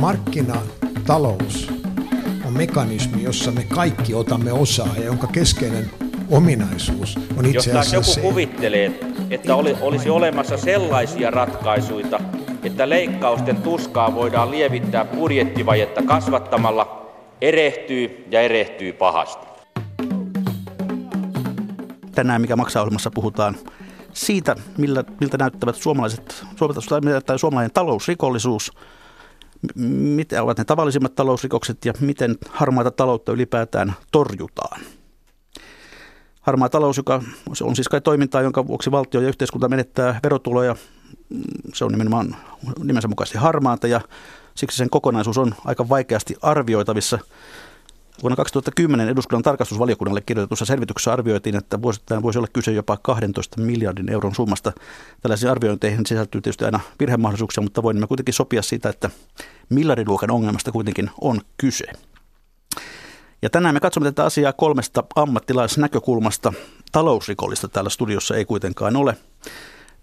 Markkinatalous on mekanismi, jossa me kaikki otamme osaa ja jonka keskeinen ominaisuus on itse Jos asiassa joku se, kuvittelee, että oli, olisi olemassa sellaisia ratkaisuja, että leikkausten tuskaa voidaan lievittää budjettivajetta kasvattamalla, erehtyy ja erehtyy pahasti. Tänään, mikä maksaa ohjelmassa, puhutaan siitä, millä, miltä näyttävät suomalaiset, suomalaiset tai suomalainen talousrikollisuus, mitä ovat ne tavallisimmat talousrikokset ja miten harmaata taloutta ylipäätään torjutaan. Harmaa talous, joka on siis kai toimintaa, jonka vuoksi valtio ja yhteiskunta menettää verotuloja, mm, se on nimenomaan nimensä mukaisesti harmaata ja siksi sen kokonaisuus on aika vaikeasti arvioitavissa. Vuonna 2010 eduskunnan tarkastusvaliokunnalle kirjoitetussa selvityksessä arvioitiin, että vuosittain voisi olla kyse jopa 12 miljardin euron summasta. Tällaisiin arviointeihin sisältyy tietysti aina virhemahdollisuuksia, mutta voimme kuitenkin sopia siitä, että miljardiluokan ongelmasta kuitenkin on kyse. Ja tänään me katsomme tätä asiaa kolmesta ammattilaisnäkökulmasta. Talousrikollista täällä studiossa ei kuitenkaan ole.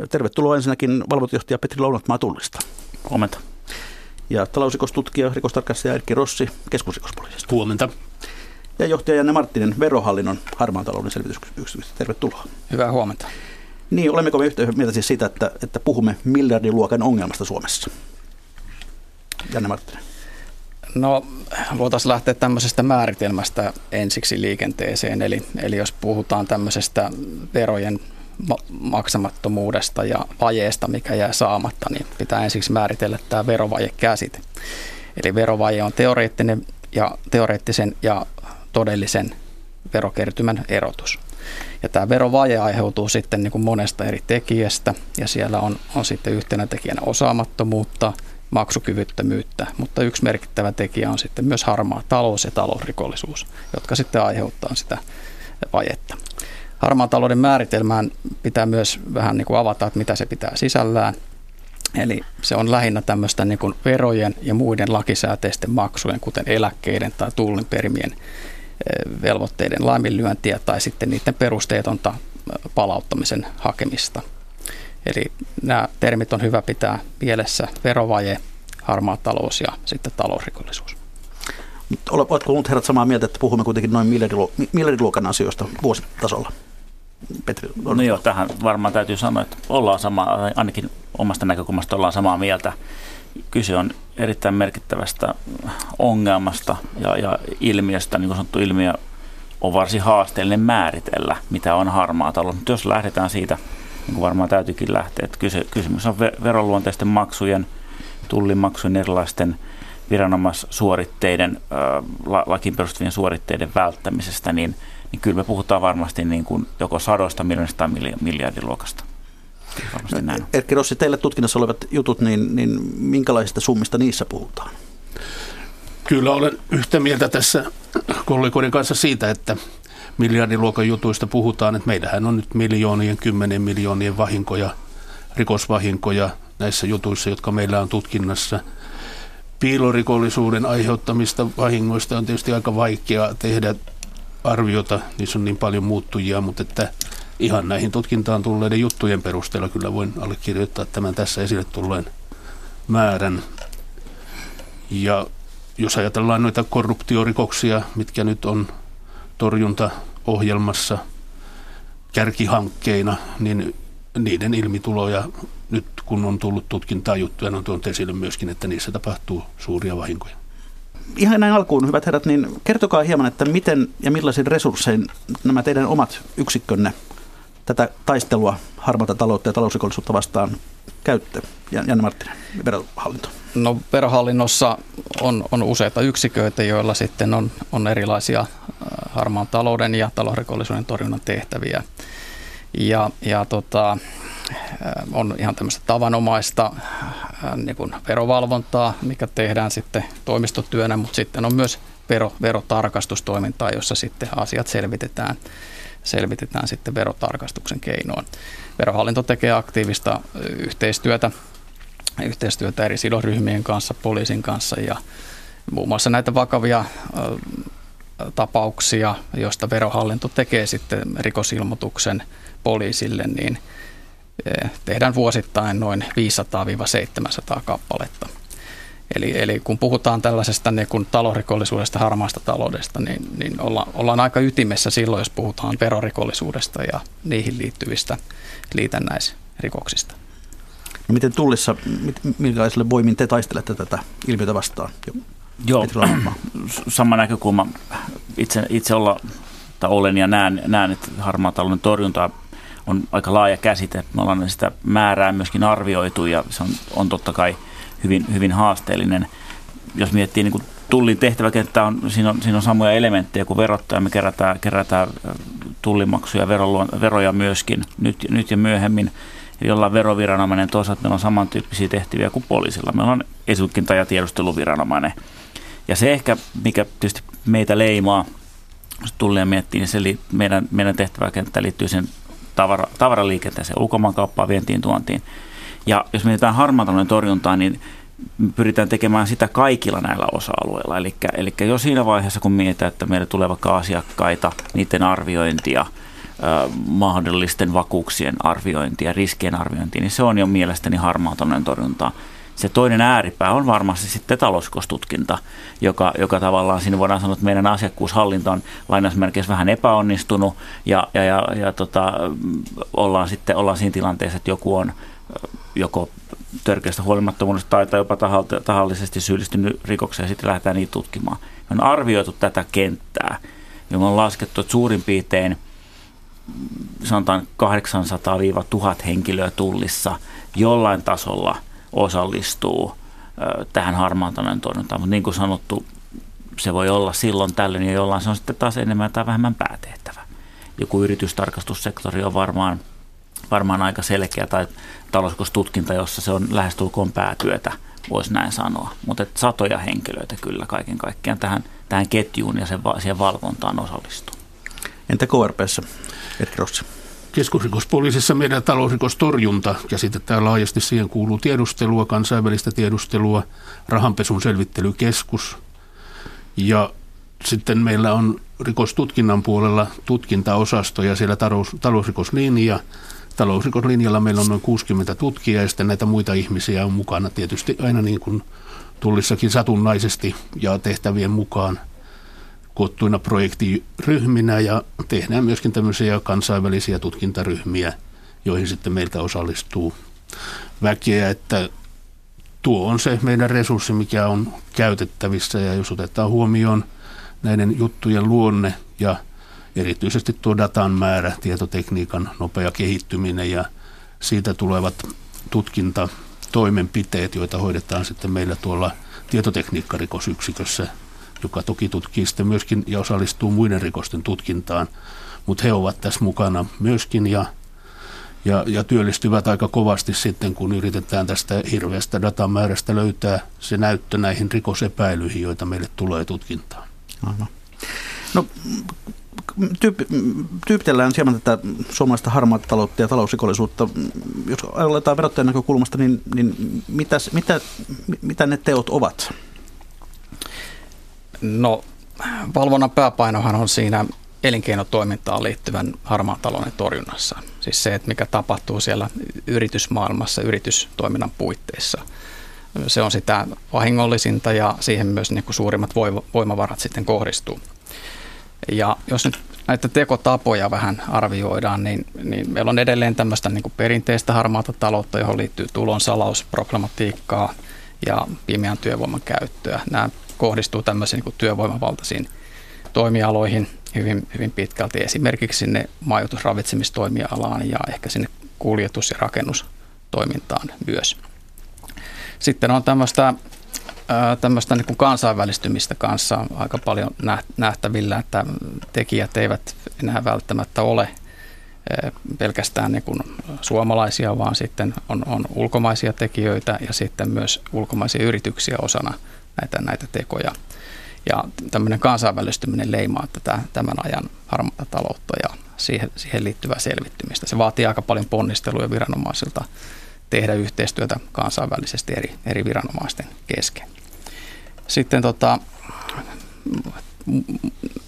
Tervetuloa ensinnäkin valvontajohtaja Petri Lounatmaa Tullista. Huomenta. Ja talousrikostutkija, rikostarkastaja Erkki Rossi keskusrikospoliisista. Huomenta. Ja johtaja Janne Marttinen Verohallinnon harmaan talouden selvitysyksiköstä. Tervetuloa. Hyvää huomenta. Niin, olemmeko me yhtä mieltä siis siitä, että, että puhumme miljardiluokan ongelmasta Suomessa? Janne Marttinen. No voitaisiin lähteä tämmöisestä määritelmästä ensiksi liikenteeseen. Eli, eli jos puhutaan tämmöisestä verojen maksamattomuudesta ja vajeesta, mikä jää saamatta, niin pitää ensiksi määritellä tämä verovajekäsite. Eli verovaje on teoreettinen ja teoreettisen ja todellisen verokertymän erotus. Ja tämä verovaje aiheutuu sitten niin kuin monesta eri tekijästä ja siellä on, on sitten yhtenä tekijänä osaamattomuutta, maksukyvyttömyyttä, mutta yksi merkittävä tekijä on sitten myös harmaa talous ja talousrikollisuus, jotka sitten aiheuttaa sitä vajetta. Harmaan talouden määritelmään pitää myös vähän niin kuin avata, että mitä se pitää sisällään. Eli se on lähinnä tämmöistä niin kuin verojen ja muiden lakisääteisten maksujen, kuten eläkkeiden tai tullin perimien eh, velvoitteiden laiminlyöntiä tai sitten niiden perusteetonta eh, palauttamisen hakemista. Eli nämä termit on hyvä pitää mielessä, verovaje, harmaa talous ja sitten talousrikollisuus. Oletko ollut herrat samaa mieltä, että puhumme kuitenkin noin miljardiluokan asioista vuositasolla? Petri, no joo, tähän varmaan täytyy sanoa, että ollaan samaa, ainakin omasta näkökulmasta ollaan samaa mieltä. Kyse on erittäin merkittävästä ongelmasta ja, ja ilmiöstä, niin kuin sanottu ilmiö on varsin haasteellinen määritellä, mitä on harmaa talous. Jos lähdetään siitä, niin kuin varmaan täytyykin lähteä, että kyse, kysymys on veroluonteisten maksujen, tullimaksujen erilaisten viranomaissuoritteiden, lakiin perustuvien suoritteiden välttämisestä, niin – niin kyllä me puhutaan varmasti niin kuin joko sadoista miljoonista tai miljardiluokasta. Varmasti näin. Erkki Rossi, teille tutkinnassa olevat jutut, niin, niin minkälaisista summista niissä puhutaan? Kyllä olen yhtä mieltä tässä kollegoiden kanssa siitä, että miljardiluokan jutuista puhutaan, että meillähän on nyt miljoonien, kymmenen miljoonien vahinkoja, rikosvahinkoja näissä jutuissa, jotka meillä on tutkinnassa. Piilorikollisuuden aiheuttamista vahingoista on tietysti aika vaikea tehdä arviota, niissä on niin paljon muuttujia, mutta että ihan näihin tutkintaan tulleiden juttujen perusteella kyllä voin allekirjoittaa tämän tässä esille tulleen määrän. Ja jos ajatellaan noita korruptiorikoksia, mitkä nyt on torjuntaohjelmassa kärkihankkeina, niin niiden ilmituloja nyt kun on tullut tutkintaa juttuja, on tuonut esille myöskin, että niissä tapahtuu suuria vahinkoja ihan näin alkuun, hyvät herrat, niin kertokaa hieman, että miten ja millaisin resurssein nämä teidän omat yksikkönne tätä taistelua harmaata taloutta ja talousrikollisuutta vastaan käytte? Janne Marttinen, verohallinto. No verohallinnossa on, on useita yksiköitä, joilla sitten on, on erilaisia äh, harmaan talouden ja talousrikollisuuden torjunnan tehtäviä. Ja, ja tota, on ihan tämmöistä tavanomaista niin kuin verovalvontaa, mikä tehdään sitten toimistotyönä, mutta sitten on myös vero, verotarkastustoimintaa, jossa sitten asiat selvitetään, selvitetään sitten verotarkastuksen keinoin. Verohallinto tekee aktiivista yhteistyötä, yhteistyötä eri sidosryhmien kanssa, poliisin kanssa ja muun muassa näitä vakavia tapauksia, joista verohallinto tekee sitten rikosilmoituksen poliisille, niin tehdään vuosittain noin 500-700 kappaletta. Eli, eli kun puhutaan tällaisesta niin kun talousrikollisuudesta, harmaasta taloudesta, niin, niin olla, ollaan aika ytimessä silloin, jos puhutaan verorikollisuudesta ja niihin liittyvistä liitännäisrikoksista. No miten tullissa, minkälaisille voimin te taistelette tätä ilmiötä vastaan? Joo, sama näkökulma. Itse, itse olla, tai olen ja näen, näen että harmaa talouden torjunta on aika laaja käsite. Me ollaan sitä määrää myöskin arvioitu ja se on, on totta kai hyvin, hyvin haasteellinen. Jos miettii niin tullin tehtäväkenttä, on, siinä, on, siinä on samoja elementtejä kuin verottaja. Me kerätään, kerätään tullimaksuja, veroja myöskin nyt, nyt ja myöhemmin jolla veroviranomainen, toisaalta meillä on samantyyppisiä tehtäviä kuin poliisilla. Meillä on esitutkinta- ja tiedusteluviranomainen. Ja se ehkä, mikä tietysti meitä leimaa, jos tullia miettii, niin se li, meidän, meidän tehtäväkenttä liittyy sen tavara, tavaraliikenteeseen, ulkomaankauppaan, vientiin, tuontiin. Ja jos mietitään harmaan torjuntaa, niin pyritään tekemään sitä kaikilla näillä osa-alueilla. Eli, eli jo siinä vaiheessa, kun mietitään, että meille tulee vaikka asiakkaita, niiden arviointia, mahdollisten vakuuksien arviointia, riskien arviointia, niin se on jo mielestäni harmaan torjuntaa. Se toinen ääripää on varmasti sitten talouskostutkinta, joka, joka tavallaan siinä voidaan sanoa, että meidän asiakkuushallinta on lainausmerkeissä vähän epäonnistunut ja, ja, ja, ja tota, ollaan sitten ollaan siinä tilanteessa, että joku on joko törkeästä huolimattomuudesta tai, tai jopa tahallisesti syyllistynyt rikokseen ja sitten lähdetään niitä tutkimaan. Me on arvioitu tätä kenttää ja on laskettu, että suurin piirtein sanotaan 800-1000 henkilöä tullissa jollain tasolla – osallistuu tähän harmaan talouden torjuntaan. Mutta niin kuin sanottu, se voi olla silloin tällöin ja jollain se on sitten taas enemmän tai vähemmän päätehtävä. Joku yritystarkastussektori on varmaan, varmaan aika selkeä tai talouskostutkinta, jossa se on lähestulkoon päätyötä, voisi näin sanoa. Mutta satoja henkilöitä kyllä kaiken kaikkiaan tähän, tähän ketjuun ja sen, siihen valvontaan osallistuu. Entä KRPssä, Erkki? Keskusrikospoliisissa meidän talousrikostorjunta käsitetään laajasti. Siihen kuuluu tiedustelua, kansainvälistä tiedustelua, rahanpesun selvittelykeskus. Ja sitten meillä on rikostutkinnan puolella tutkintaosasto ja siellä talous, talousrikoslinja. Talousrikoslinjalla meillä on noin 60 tutkijaa ja sitten näitä muita ihmisiä on mukana tietysti aina niin kuin tullissakin satunnaisesti ja tehtävien mukaan – koottuina projektiryhminä ja tehdään myöskin tämmöisiä kansainvälisiä tutkintaryhmiä, joihin sitten meiltä osallistuu väkeä, että tuo on se meidän resurssi, mikä on käytettävissä. Ja jos otetaan huomioon näiden juttujen luonne ja erityisesti tuo datan määrä, tietotekniikan nopea kehittyminen ja siitä tulevat tutkintatoimenpiteet, joita hoidetaan sitten meillä tuolla tietotekniikkarikosyksikössä joka toki tutkii sitten myöskin ja osallistuu muiden rikosten tutkintaan, mutta he ovat tässä mukana myöskin ja, ja, ja työllistyvät aika kovasti sitten, kun yritetään tästä hirveästä datamäärästä löytää se näyttö näihin rikosepäilyihin, joita meille tulee tutkintaan. Aivan. No, tyyp, tyypitellään hieman tätä suomalaista harmaata taloutta ja talousrikollisuutta. Jos aletaan verottajan näkökulmasta, niin, niin mitäs, mitä, mitä ne teot ovat? No valvonnan pääpainohan on siinä elinkeinotoimintaan liittyvän harmaan talouden torjunnassa. Siis se, että mikä tapahtuu siellä yritysmaailmassa yritystoiminnan puitteissa. Se on sitä vahingollisinta ja siihen myös niin kuin suurimmat voimavarat sitten kohdistuu. Ja jos nyt näitä tekotapoja vähän arvioidaan, niin, niin meillä on edelleen tämmöistä niin perinteistä harmaata taloutta, johon liittyy tulonsalausproblematiikkaa ja pimeän työvoiman käyttöä. Nämä kohdistuu tämmöisiin niin työvoimavaltaisiin toimialoihin hyvin, hyvin pitkälti, esimerkiksi sinne majoitusravitsemistoimialaan ja ehkä sinne kuljetus- ja rakennustoimintaan myös. Sitten on tämmöistä, tämmöistä niin kuin kansainvälistymistä kanssa aika paljon nähtävillä, että tekijät eivät enää välttämättä ole pelkästään niin kuin suomalaisia, vaan sitten on, on ulkomaisia tekijöitä ja sitten myös ulkomaisia yrityksiä osana näitä, näitä tekoja. Ja tämmöinen kansainvälistyminen leimaa tätä tämän ajan harmaata taloutta ja siihen, siihen liittyvää selvittymistä. Se vaatii aika paljon ponnisteluja viranomaisilta tehdä yhteistyötä kansainvälisesti eri, eri viranomaisten kesken. Sitten tota,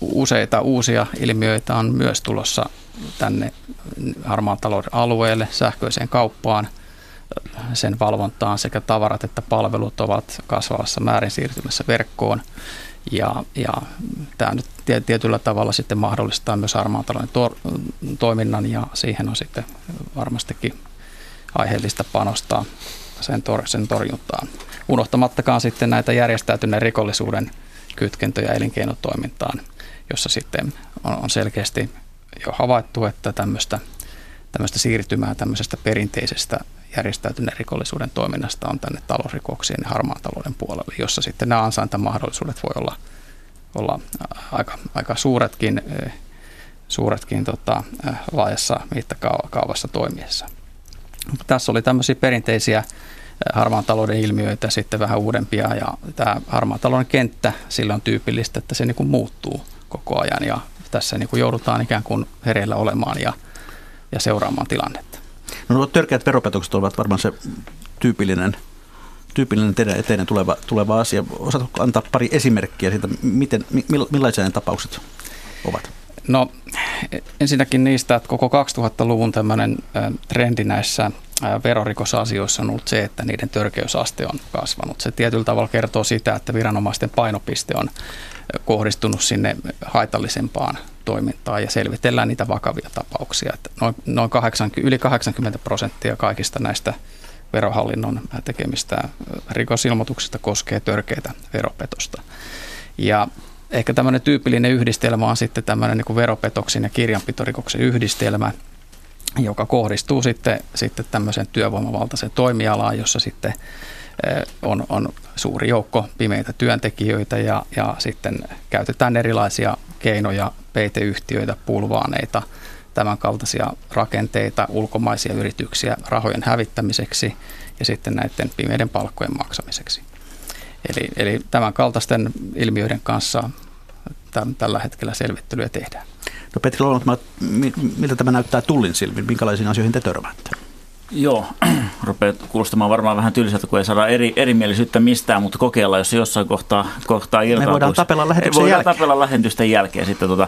useita uusia ilmiöitä on myös tulossa tänne harmaan talouden alueelle, sähköiseen kauppaan, sen valvontaan sekä tavarat että palvelut ovat kasvavassa määrin siirtymässä verkkoon. Ja, ja tämä nyt tietyllä tavalla sitten mahdollistaa myös harmaan talouden tor- toiminnan ja siihen on sitten varmastikin aiheellista panostaa sen, tor- sen torjuntaan. Unohtamattakaan sitten näitä järjestäytyneen rikollisuuden kytkentöjä elinkeinotoimintaan, jossa sitten on, on selkeästi jo havaittu, että tämmöistä, tämmöistä siirtymää tämmöisestä perinteisestä järjestäytyneen rikollisuuden toiminnasta on tänne talousrikoksien ja harmaan talouden puolelle, jossa sitten nämä ansaintamahdollisuudet voi olla, olla aika, aika suuretkin, suuretkin tota, laajassa mittakaavassa toimiessa. Tässä oli tämmöisiä perinteisiä harmaan talouden ilmiöitä, sitten vähän uudempia ja tämä harmaan talouden kenttä, sillä on tyypillistä, että se niin kuin muuttuu koko ajan ja tässä niin kuin joudutaan ikään kuin hereillä olemaan ja, ja seuraamaan tilannetta. No nuo törkeät veropetokset ovat varmaan se tyypillinen, tyypillinen teidän eteinen tuleva, tuleva asia. Osaatko antaa pari esimerkkiä siitä, miten, millaisia ne tapaukset ovat? No ensinnäkin niistä, että koko 2000-luvun tämmöinen trendi näissä verorikosasioissa on ollut se, että niiden törkeysaste on kasvanut. Se tietyllä tavalla kertoo sitä, että viranomaisten painopiste on kohdistunut sinne haitallisempaan toimintaan ja selvitellään niitä vakavia tapauksia. Että noin, noin 80, yli 80 prosenttia kaikista näistä verohallinnon tekemistä rikosilmoituksista koskee törkeitä veropetosta. Ja ehkä tämmöinen tyypillinen yhdistelmä on sitten tämmöinen niin veropetoksen ja kirjanpitorikoksen yhdistelmä, joka kohdistuu sitten, sitten tämmöisen työvoimavaltaisen toimialaan, jossa sitten on, on suuri joukko pimeitä työntekijöitä ja, ja sitten käytetään erilaisia keinoja, peiteyhtiöitä, pulvaaneita, tämän kaltaisia rakenteita, ulkomaisia yrityksiä rahojen hävittämiseksi ja sitten näiden pimeiden palkkojen maksamiseksi. Eli, eli tämän kaltaisten ilmiöiden kanssa tämän, tällä hetkellä selvittelyä tehdään. No Petri Lolotmaa, miltä tämä näyttää tullin silmin? Minkälaisiin asioihin te törmäätte? Joo, rupeaa kuulostamaan varmaan vähän tylsältä, kun ei saada eri, erimielisyyttä mistään, mutta kokeilla, jos jossain kohtaa, kohtaa iltautuisi. Me voidaan tapella lähetyksen voidaan jälkeen. tapella lähetysten jälkeen sitten. Tota.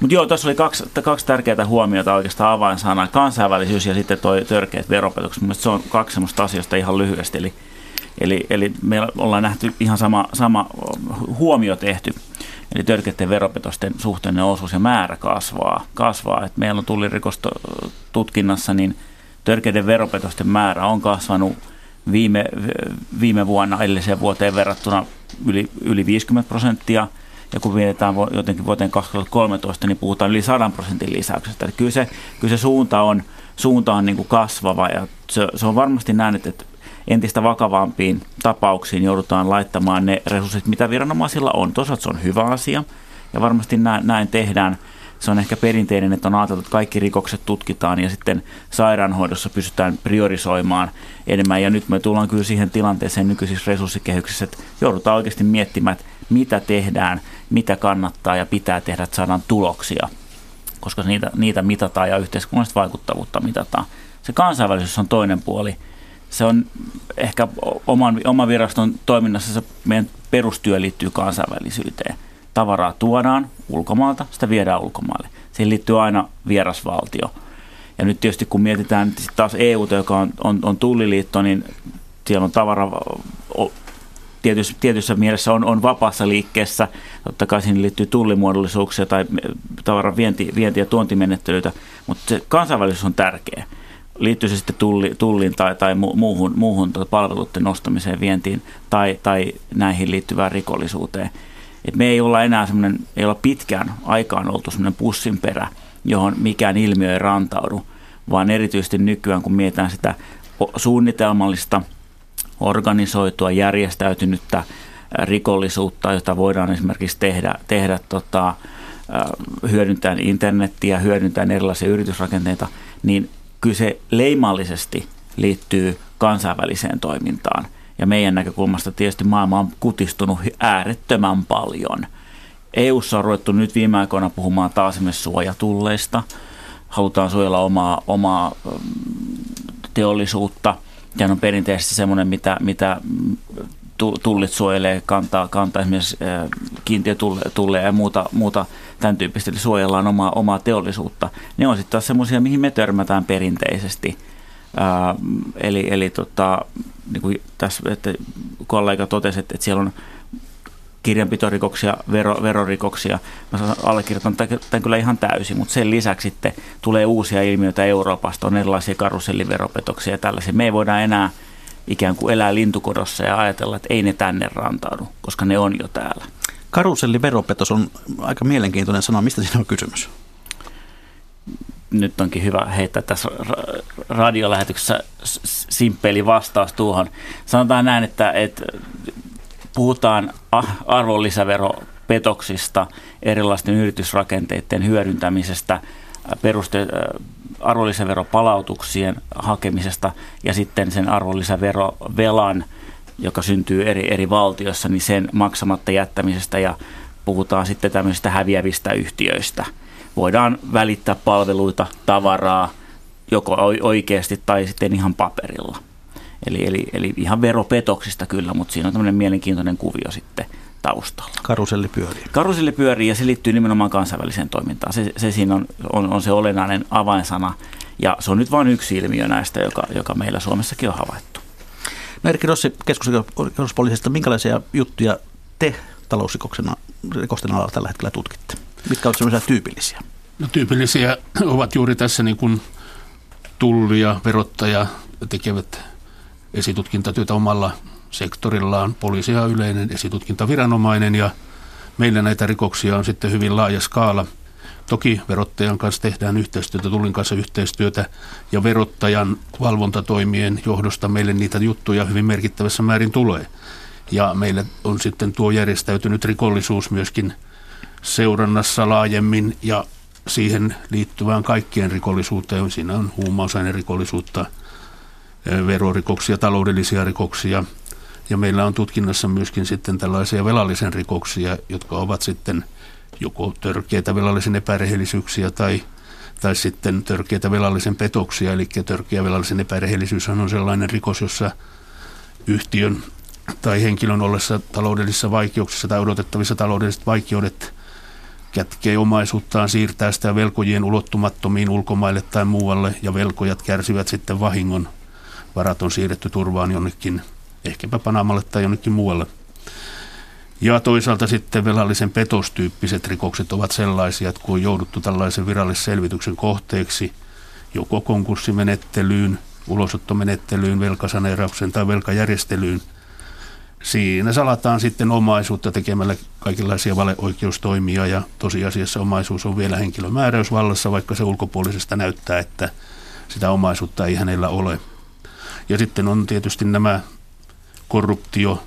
Mutta joo, tuossa oli kaksi, kaksi tärkeää huomiota oikeastaan avainsanaa. Kansainvälisyys ja sitten tuo törkeät veropetokset. Mielestäni se on kaksi sellaista asioista ihan lyhyesti. Eli, eli, eli me ollaan nähty ihan sama, sama huomio tehty. Eli törkeiden veropetosten suhteellinen osuus ja määrä kasvaa. kasvaa. Et meillä on tullirikostutkinnassa niin – törkeiden veropetosten määrä on kasvanut viime, viime vuonna edelliseen vuoteen verrattuna yli, yli 50 prosenttia. Ja kun mietitään jotenkin vuoteen 2013, niin puhutaan yli 100 prosentin lisäyksestä. Eli kyllä se, kyllä se suunta on, suunta on niin kuin kasvava ja se, se on varmasti näin, että entistä vakavampiin tapauksiin joudutaan laittamaan ne resurssit, mitä viranomaisilla on. Toisaalta se on hyvä asia ja varmasti näin, näin tehdään – se on ehkä perinteinen, että on ajateltu, että kaikki rikokset tutkitaan ja sitten sairaanhoidossa pystytään priorisoimaan enemmän. Ja nyt me tullaan kyllä siihen tilanteeseen nykyisissä resurssikehyksissä, että joudutaan oikeasti miettimään, että mitä tehdään, mitä kannattaa ja pitää tehdä, että saadaan tuloksia, koska niitä, niitä mitataan ja yhteiskunnallista vaikuttavuutta mitataan. Se kansainvälisyys on toinen puoli. Se on ehkä oman, oman viraston toiminnassa se meidän perustyö liittyy kansainvälisyyteen – tavaraa tuodaan ulkomaalta, sitä viedään ulkomaille. Siihen liittyy aina vierasvaltio. Ja nyt tietysti kun mietitään sit taas EU, joka on, on, on tulliliitto, niin siellä on tavara tietyssä, tietyssä mielessä on, on vapaassa liikkeessä. Totta kai siihen liittyy tullimuodollisuuksia tai tavaran vienti, vienti- ja tuontimenettelyitä, mutta se kansainvälisyys on tärkeä. Liittyy se sitten tulli, tulliin tai, tai muuhun, muuhun tuota palveluiden nostamiseen, vientiin tai, tai näihin liittyvään rikollisuuteen – et me ei olla enää semmoinen, ei olla pitkään aikaan oltu semmoinen pussinperä, johon mikään ilmiö ei rantaudu, vaan erityisesti nykyään, kun mietitään sitä suunnitelmallista, organisoitua, järjestäytynyttä rikollisuutta, jota voidaan esimerkiksi tehdä, tehdä tota, hyödyntäen internettiä, hyödyntäen erilaisia yritysrakenteita, niin kyllä se leimallisesti liittyy kansainväliseen toimintaan – ja meidän näkökulmasta tietysti maailma on kutistunut äärettömän paljon. EUssa on ruvettu nyt viime aikoina puhumaan taas esimerkiksi suojatulleista. Halutaan suojella omaa, omaa mm, teollisuutta. Tämä on perinteisesti semmoinen, mitä, mitä tullit suojelee, kantaa, kantaa esimerkiksi kiintiötulleja ja muuta, muuta tämän tyyppistä, eli suojellaan omaa, omaa teollisuutta. Ne on sitten taas semmoisia, mihin me törmätään perinteisesti – Ää, eli eli tota, niin kuin tässä että kollega totesi, että, että siellä on kirjanpitorikoksia, vero, verorikoksia. Mä allekirjoitan tämän kyllä ihan täysin, mutta sen lisäksi sitten tulee uusia ilmiöitä Euroopasta, on erilaisia karuselliveropetoksia ja tällaisia. Me ei voida enää ikään kuin elää lintukodossa ja ajatella, että ei ne tänne rantaudu, koska ne on jo täällä. Karuselliveropetos on aika mielenkiintoinen sana. Mistä siinä on kysymys? Nyt onkin hyvä heittää tässä radiolähetyksessä simppeli vastaus tuohon. Sanotaan näin, että, että puhutaan arvonlisäveropetoksista, erilaisten yritysrakenteiden hyödyntämisestä, peruste, arvonlisäveropalautuksien hakemisesta ja sitten sen arvonlisäverovelan, joka syntyy eri, eri valtioissa, niin sen maksamatta jättämisestä ja puhutaan sitten tämmöisistä häviävistä yhtiöistä. Voidaan välittää palveluita, tavaraa, joko oikeasti tai sitten ihan paperilla. Eli, eli, eli ihan veropetoksista kyllä, mutta siinä on tämmöinen mielenkiintoinen kuvio sitten taustalla. Karuselli pyörii. Karuselli pyörii ja se liittyy nimenomaan kansainväliseen toimintaan. Se, se siinä on, on, on se olennainen avainsana ja se on nyt vain yksi ilmiö näistä, joka, joka meillä Suomessakin on havaittu. No Erkki Rossi keskusrikospoliisista, minkälaisia juttuja te talousrikosten alalla tällä hetkellä tutkitte? Mitkä ovat sellaisia tyypillisiä? No, tyypillisiä ovat juuri tässä niin kuin tulli ja verottaja tekevät esitutkintatyötä omalla sektorillaan, poliisi ja yleinen esitutkintaviranomainen ja meillä näitä rikoksia on sitten hyvin laaja skaala. Toki verottajan kanssa tehdään yhteistyötä, tullin kanssa yhteistyötä ja verottajan valvontatoimien johdosta meille niitä juttuja hyvin merkittävässä määrin tulee. Ja meillä on sitten tuo järjestäytynyt rikollisuus myöskin seurannassa laajemmin ja siihen liittyvään kaikkien rikollisuuteen. Siinä on huumausainerikollisuutta, verorikoksia, taloudellisia rikoksia – ja meillä on tutkinnassa myöskin sitten tällaisia velallisen rikoksia, jotka ovat sitten joko törkeitä velallisen epärehellisyyksiä tai, tai sitten törkeitä velallisen petoksia. Eli törkeä velallisen epärehellisyys on sellainen rikos, jossa yhtiön tai henkilön ollessa taloudellisissa vaikeuksissa tai odotettavissa taloudelliset vaikeudet kätkee omaisuuttaan, siirtää sitä velkojien ulottumattomiin ulkomaille tai muualle ja velkojat kärsivät sitten vahingon. Varat on siirretty turvaan jonnekin ehkäpä Panamalle tai jonnekin muualle. Ja toisaalta sitten velallisen petostyyppiset rikokset ovat sellaisia, että kun on jouduttu tällaisen virallisselvityksen kohteeksi joko konkurssimenettelyyn, ulosottomenettelyyn, velkasaneeraukseen tai velkajärjestelyyn, siinä salataan sitten omaisuutta tekemällä kaikenlaisia valeoikeustoimia ja tosiasiassa omaisuus on vielä henkilömääräysvallassa, vaikka se ulkopuolisesta näyttää, että sitä omaisuutta ei hänellä ole. Ja sitten on tietysti nämä korruptio,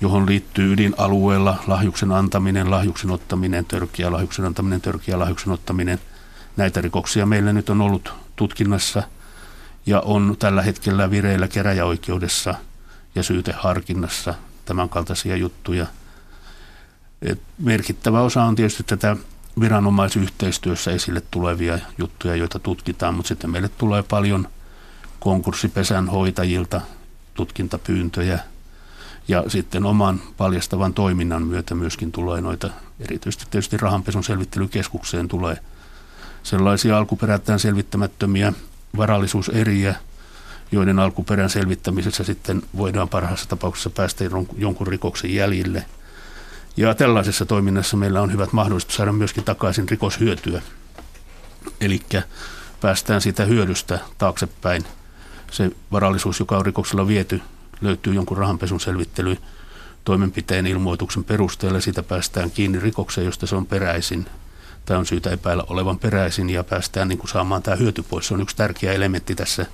johon liittyy ydinalueella lahjuksen antaminen, lahjuksen ottaminen, törkeä lahjuksen antaminen, törkeä lahjuksen ottaminen. Näitä rikoksia meillä nyt on ollut tutkinnassa ja on tällä hetkellä vireillä keräjäoikeudessa ja syyteharkinnassa tämän kaltaisia juttuja. Et merkittävä osa on tietysti tätä viranomaisyhteistyössä esille tulevia juttuja, joita tutkitaan, mutta sitten meille tulee paljon konkurssipesän hoitajilta, tutkintapyyntöjä ja sitten oman paljastavan toiminnan myötä myöskin tulee noita, erityisesti tietysti rahanpesun selvittelykeskukseen tulee sellaisia alkuperätään selvittämättömiä varallisuuseriä, joiden alkuperän selvittämisessä sitten voidaan parhaassa tapauksessa päästä jonkun rikoksen jäljille. Ja tällaisessa toiminnassa meillä on hyvät mahdollisuudet saada myöskin takaisin rikoshyötyä. Eli päästään sitä hyödystä taaksepäin – se varallisuus, joka on rikoksella viety, löytyy jonkun rahanpesun selvittely toimenpiteen ilmoituksen perusteella. Siitä päästään kiinni rikokseen, josta se on peräisin tai on syytä epäillä olevan peräisin ja päästään niin kuin saamaan tämä hyöty pois. Se on yksi tärkeä elementti tässä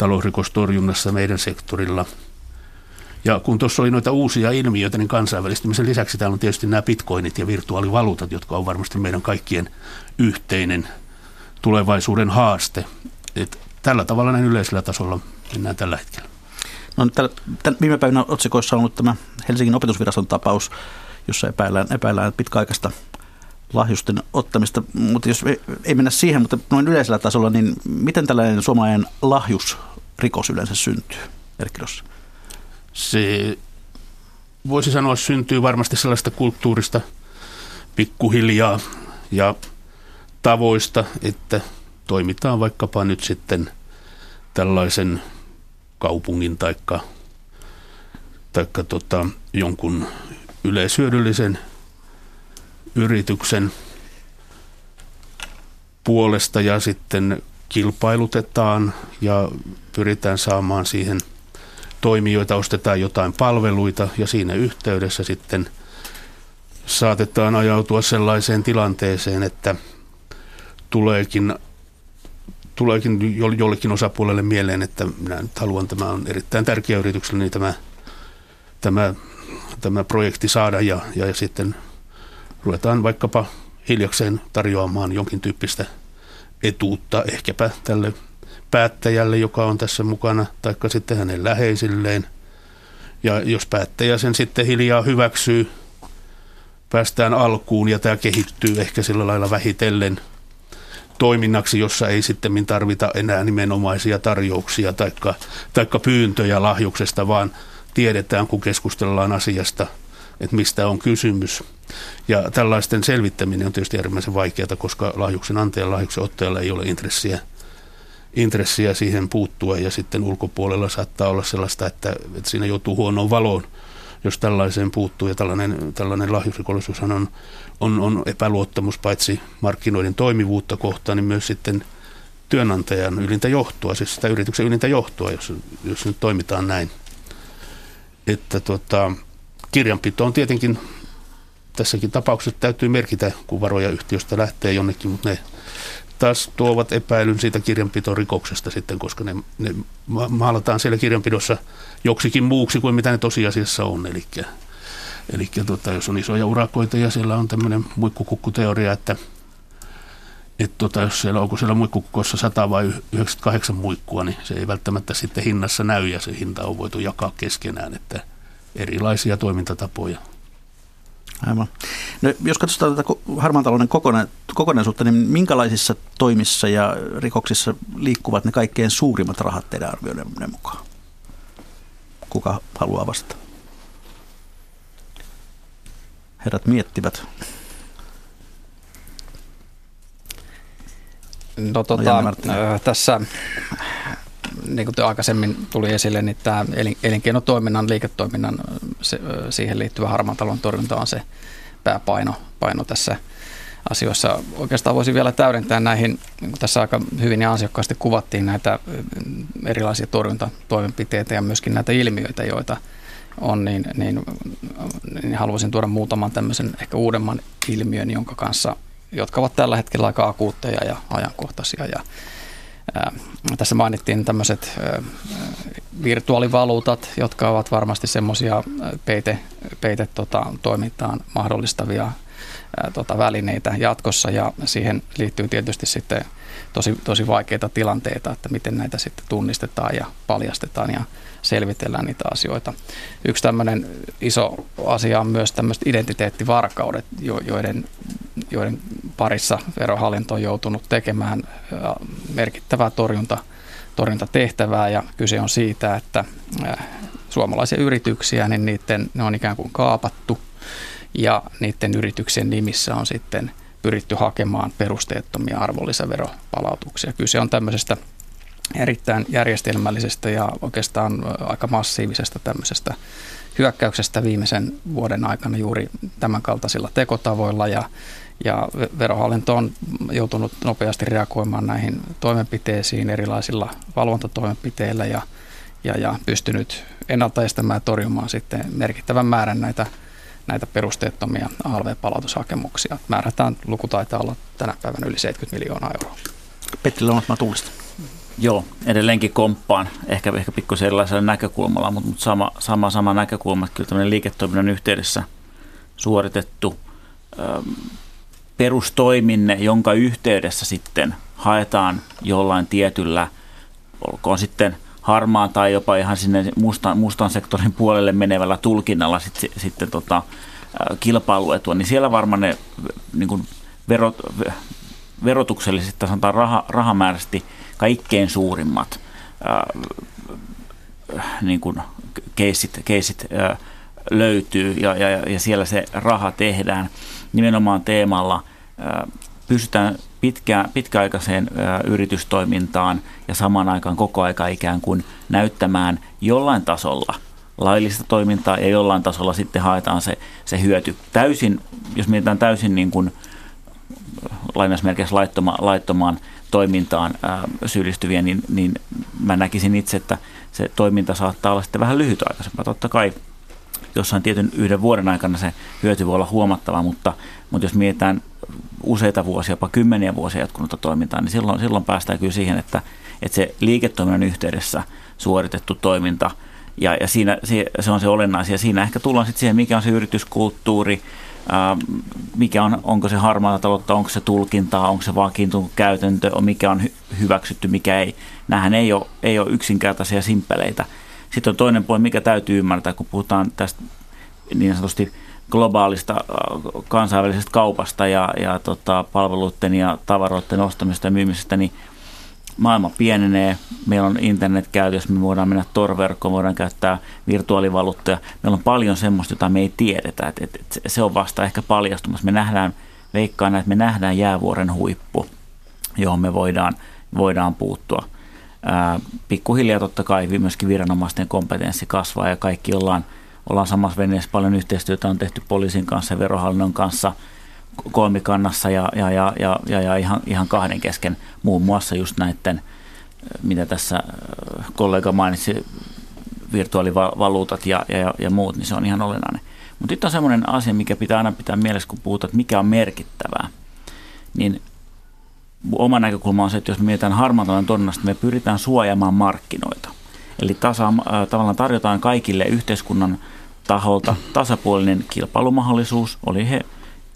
talousrikostorjunnassa meidän sektorilla. Ja kun tuossa oli noita uusia ilmiöitä, niin kansainvälistymisen lisäksi täällä on tietysti nämä bitcoinit ja virtuaalivaluutat, jotka on varmasti meidän kaikkien yhteinen tulevaisuuden haaste. Et tällä tavalla näin yleisellä tasolla mennään tällä hetkellä. No, tämän viime päivinä otsikoissa on ollut tämä Helsingin opetusviraston tapaus, jossa epäillään, epäillään pitkäaikaista lahjusten ottamista, mutta jos ei, mennä siihen, mutta noin yleisellä tasolla, niin miten tällainen suomalainen lahjusrikos yleensä syntyy, Erkki Rossi? Se voisi sanoa syntyy varmasti sellaista kulttuurista pikkuhiljaa ja tavoista, että toimitaan vaikkapa nyt sitten tällaisen kaupungin taikka, taikka tota, jonkun yleishyödyllisen yrityksen puolesta ja sitten kilpailutetaan ja pyritään saamaan siihen toimijoita, ostetaan jotain palveluita ja siinä yhteydessä sitten saatetaan ajautua sellaiseen tilanteeseen, että tuleekin, tuleekin jollekin osapuolelle mieleen, että minä nyt haluan, tämä on erittäin tärkeä yritykselle, niin tämä, tämä, tämä projekti saada ja, ja sitten ruvetaan vaikkapa hiljakseen tarjoamaan jonkin tyyppistä etuutta ehkäpä tälle päättäjälle, joka on tässä mukana, taikka sitten hänen läheisilleen. Ja jos päättäjä sen sitten hiljaa hyväksyy, päästään alkuun ja tämä kehittyy ehkä sillä lailla vähitellen toiminnaksi, jossa ei sitten tarvita enää nimenomaisia tarjouksia taikka, taikka pyyntöjä lahjuksesta, vaan tiedetään, kun keskustellaan asiasta, että mistä on kysymys. Ja tällaisten selvittäminen on tietysti äärimmäisen vaikeaa, koska lahjuksen antajan lahjuksen ottajalla ei ole intressiä, intressiä siihen puuttua ja sitten ulkopuolella saattaa olla sellaista, että, että siinä joutuu huonoon valoon, jos tällaiseen puuttuu. Ja tällainen, tällainen lahjusrikollisuushan on, on, on epäluottamus paitsi markkinoiden toimivuutta kohtaan, niin myös sitten työnantajan ylintä johtoa, siis sitä yrityksen ylintä johtoa, jos, jos nyt toimitaan näin. Että tota, kirjanpito on tietenkin tässäkin tapauksessa täytyy merkitä, kun varoja yhtiöstä lähtee jonnekin, mutta ne taas tuovat epäilyn siitä kirjanpitorikoksesta sitten, koska ne, ne maalataan siellä kirjanpidossa joksikin muuksi kuin mitä ne tosiasiassa on. Eli, eli tota, jos on isoja urakoita ja siellä on tämmöinen muikkukukkuteoria, että että tota, jos siellä onko siellä muikkukossa 100 vai 98 muikkua, niin se ei välttämättä sitten hinnassa näy ja se hinta on voitu jakaa keskenään, että erilaisia toimintatapoja Aivan. No, jos katsotaan tätä harmaan talouden kokona- kokonaisuutta, niin minkälaisissa toimissa ja rikoksissa liikkuvat ne kaikkein suurimmat rahat teidän arvioiden mukaan? Kuka haluaa vastata? Herrat miettivät. No, tota, no tässä niin kuin aikaisemmin tuli esille, niin tämä elinkeinotoiminnan, liiketoiminnan, se, siihen liittyvä harmaan talon torjunta on se pääpaino paino tässä asioissa. Oikeastaan voisin vielä täydentää näihin, niin tässä aika hyvin ja ansiokkaasti kuvattiin näitä erilaisia torjuntatoimenpiteitä ja myöskin näitä ilmiöitä, joita on, niin, niin, niin haluaisin tuoda muutaman tämmöisen ehkä uudemman ilmiön, jonka kanssa, jotka ovat tällä hetkellä aika akuutteja ja ajankohtaisia. Ja tässä mainittiin tämmöiset virtuaalivaluutat, jotka ovat varmasti semmoisia peite, peite tota, toimintaan mahdollistavia tota, välineitä jatkossa ja siihen liittyy tietysti sitten tosi, tosi vaikeita tilanteita, että miten näitä sitten tunnistetaan ja paljastetaan ja selvitellään niitä asioita. Yksi tämmöinen iso asia on myös tämmöiset identiteettivarkaudet, joiden, joiden parissa verohallinto on joutunut tekemään merkittävää torjunta, torjuntatehtävää ja kyse on siitä, että suomalaisia yrityksiä, niin niiden, ne on ikään kuin kaapattu ja niiden yrityksien nimissä on sitten pyritty hakemaan perusteettomia arvonlisäveropalautuksia. Kyse on tämmöisestä erittäin järjestelmällisestä ja oikeastaan aika massiivisesta tämmöisestä hyökkäyksestä viimeisen vuoden aikana juuri tämän kaltaisilla tekotavoilla ja, ja verohallinto on joutunut nopeasti reagoimaan näihin toimenpiteisiin erilaisilla valvontatoimenpiteillä ja, ja, ja pystynyt ennaltaestämään ja torjumaan sitten merkittävän määrän näitä, näitä perusteettomia ALV-palautushakemuksia. Määrätään luku taitaa olla tänä päivänä yli 70 miljoonaa euroa. Petti Lounasmaa Tuulista. Joo, edelleenkin komppaan, ehkä, ehkä pikkusen erilaisella näkökulmalla, mutta, mutta sama, sama, sama näkökulma, että kyllä tämmöinen liiketoiminnan yhteydessä suoritettu ö, perustoiminne, jonka yhteydessä sitten haetaan jollain tietyllä, olkoon sitten harmaan tai jopa ihan sinne mustan, mustan sektorin puolelle menevällä tulkinnalla sit, sitten tota, kilpailuetua, niin siellä varmaan ne niin kuin verot, verotuksellisesti, sanotaan rah, rahamääräisesti – kaikkein suurimmat niin kuin keisit, keisit äh, löytyy ja, ja, ja siellä se raha tehdään nimenomaan teemalla. Äh, pystytään pitkä, pitkäaikaiseen yritystoimintaan ja samaan aikaan koko aika ikään kuin näyttämään jollain tasolla laillista toimintaa ja jollain tasolla sitten haetaan se, se hyöty. Täysin, jos mietitään täysin niin kuin lainausmerkeissä laittoma, laittomaan toimintaan ää, syyllistyviä, niin, niin mä näkisin itse, että se toiminta saattaa olla sitten vähän lyhytaikaisempaa. Totta kai jossain tietyn yhden vuoden aikana se hyöty voi olla huomattava, mutta, mutta jos mietitään useita vuosia, jopa kymmeniä vuosia jatkunutta toimintaa, niin silloin, silloin päästään kyllä siihen, että, että se liiketoiminnan yhteydessä suoritettu toiminta, ja, ja siinä, se on se olennaisia. Siinä ehkä tullaan sitten siihen, mikä on se yrityskulttuuri, mikä on, onko se harmaata taloutta, onko se tulkintaa, onko se vakiintunut käytäntö, mikä on hyväksytty, mikä ei. Nämähän ei ole, ei ole yksinkertaisia simppeleitä. Sitten on toinen puoli, mikä täytyy ymmärtää, kun puhutaan tästä niin sanotusti globaalista kansainvälisestä kaupasta ja, ja tota, palveluiden ja tavaroiden ostamisesta ja myymisestä, niin maailma pienenee, meillä on internet käytössä, me voidaan mennä torverkkoon, voidaan käyttää virtuaalivaluuttoja. Meillä on paljon semmoista, jota me ei tiedetä, että, että se on vasta ehkä paljastumassa. Me nähdään, veikkaan, että me nähdään jäävuoren huippu, johon me voidaan, voidaan puuttua. Pikkuhiljaa totta kai myöskin viranomaisten kompetenssi kasvaa ja kaikki ollaan, ollaan samassa veneessä. Paljon yhteistyötä on tehty poliisin kanssa ja verohallinnon kanssa – kolmikannassa ja, ja, ja, ja, ja, ja ihan, ihan kahden kesken muun muassa just näiden, mitä tässä kollega mainitsi, virtuaalivaluutat ja, ja, ja muut, niin se on ihan olennainen. Mutta nyt on semmoinen asia, mikä pitää aina pitää mielessä, kun puhutaan, että mikä on merkittävää. Niin oma näkökulma on se, että jos me mietitään harmaatalouden torjunnasta, me pyritään suojaamaan markkinoita. Eli tasa, äh, tavallaan tarjotaan kaikille yhteiskunnan taholta tasapuolinen kilpailumahdollisuus, oli he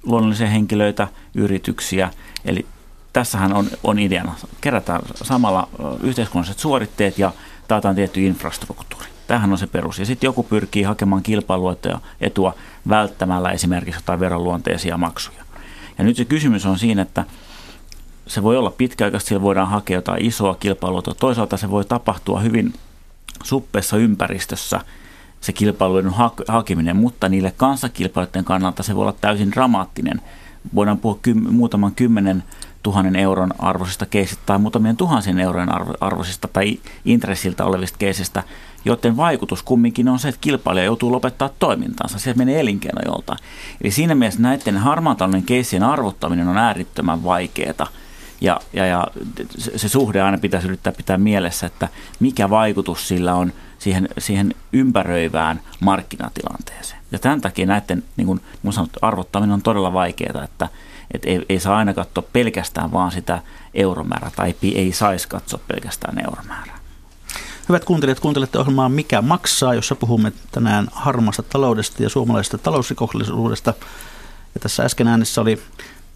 luonnollisia henkilöitä, yrityksiä. Eli tässähän on, on ideana. Kerätään samalla yhteiskunnalliset suoritteet ja taataan tietty infrastruktuuri. Tähän on se perus. Ja sitten joku pyrkii hakemaan kilpailua ja etua välttämällä esimerkiksi jotain veroluonteisia maksuja. Ja nyt se kysymys on siinä, että se voi olla pitkäaikaisesti, siellä voidaan hakea jotain isoa kilpailua. Toisaalta se voi tapahtua hyvin suppeessa ympäristössä – se kilpailuiden hakeminen, mutta niille kanssakilpailijoiden kannalta se voi olla täysin dramaattinen. Voidaan puhua kym, muutaman kymmenen tuhannen euron arvoisista keisistä tai muutamien tuhansien eurojen arvoisista tai intressiltä olevista keisistä, joten vaikutus kumminkin on se, että kilpailija joutuu lopettaa toimintansa. Se menee elinkeino joltain. Eli siinä mielessä näiden harmaan keissien arvottaminen on äärittömän vaikeaa. Ja, ja, ja se, suhde aina pitäisi yrittää pitää mielessä, että mikä vaikutus sillä on siihen, siihen ympäröivään markkinatilanteeseen. Ja tämän takia näiden niin kuin sanottu, arvottaminen on todella vaikeaa, että, että ei, ei saa aina katsoa pelkästään vaan sitä euromäärää tai ei saisi katsoa pelkästään euromäärää. Hyvät kuuntelijat, kuuntelette ohjelmaa Mikä maksaa, jossa puhumme tänään harmaasta taloudesta ja suomalaisesta talousrikollisuudesta. Ja tässä äsken äänessä oli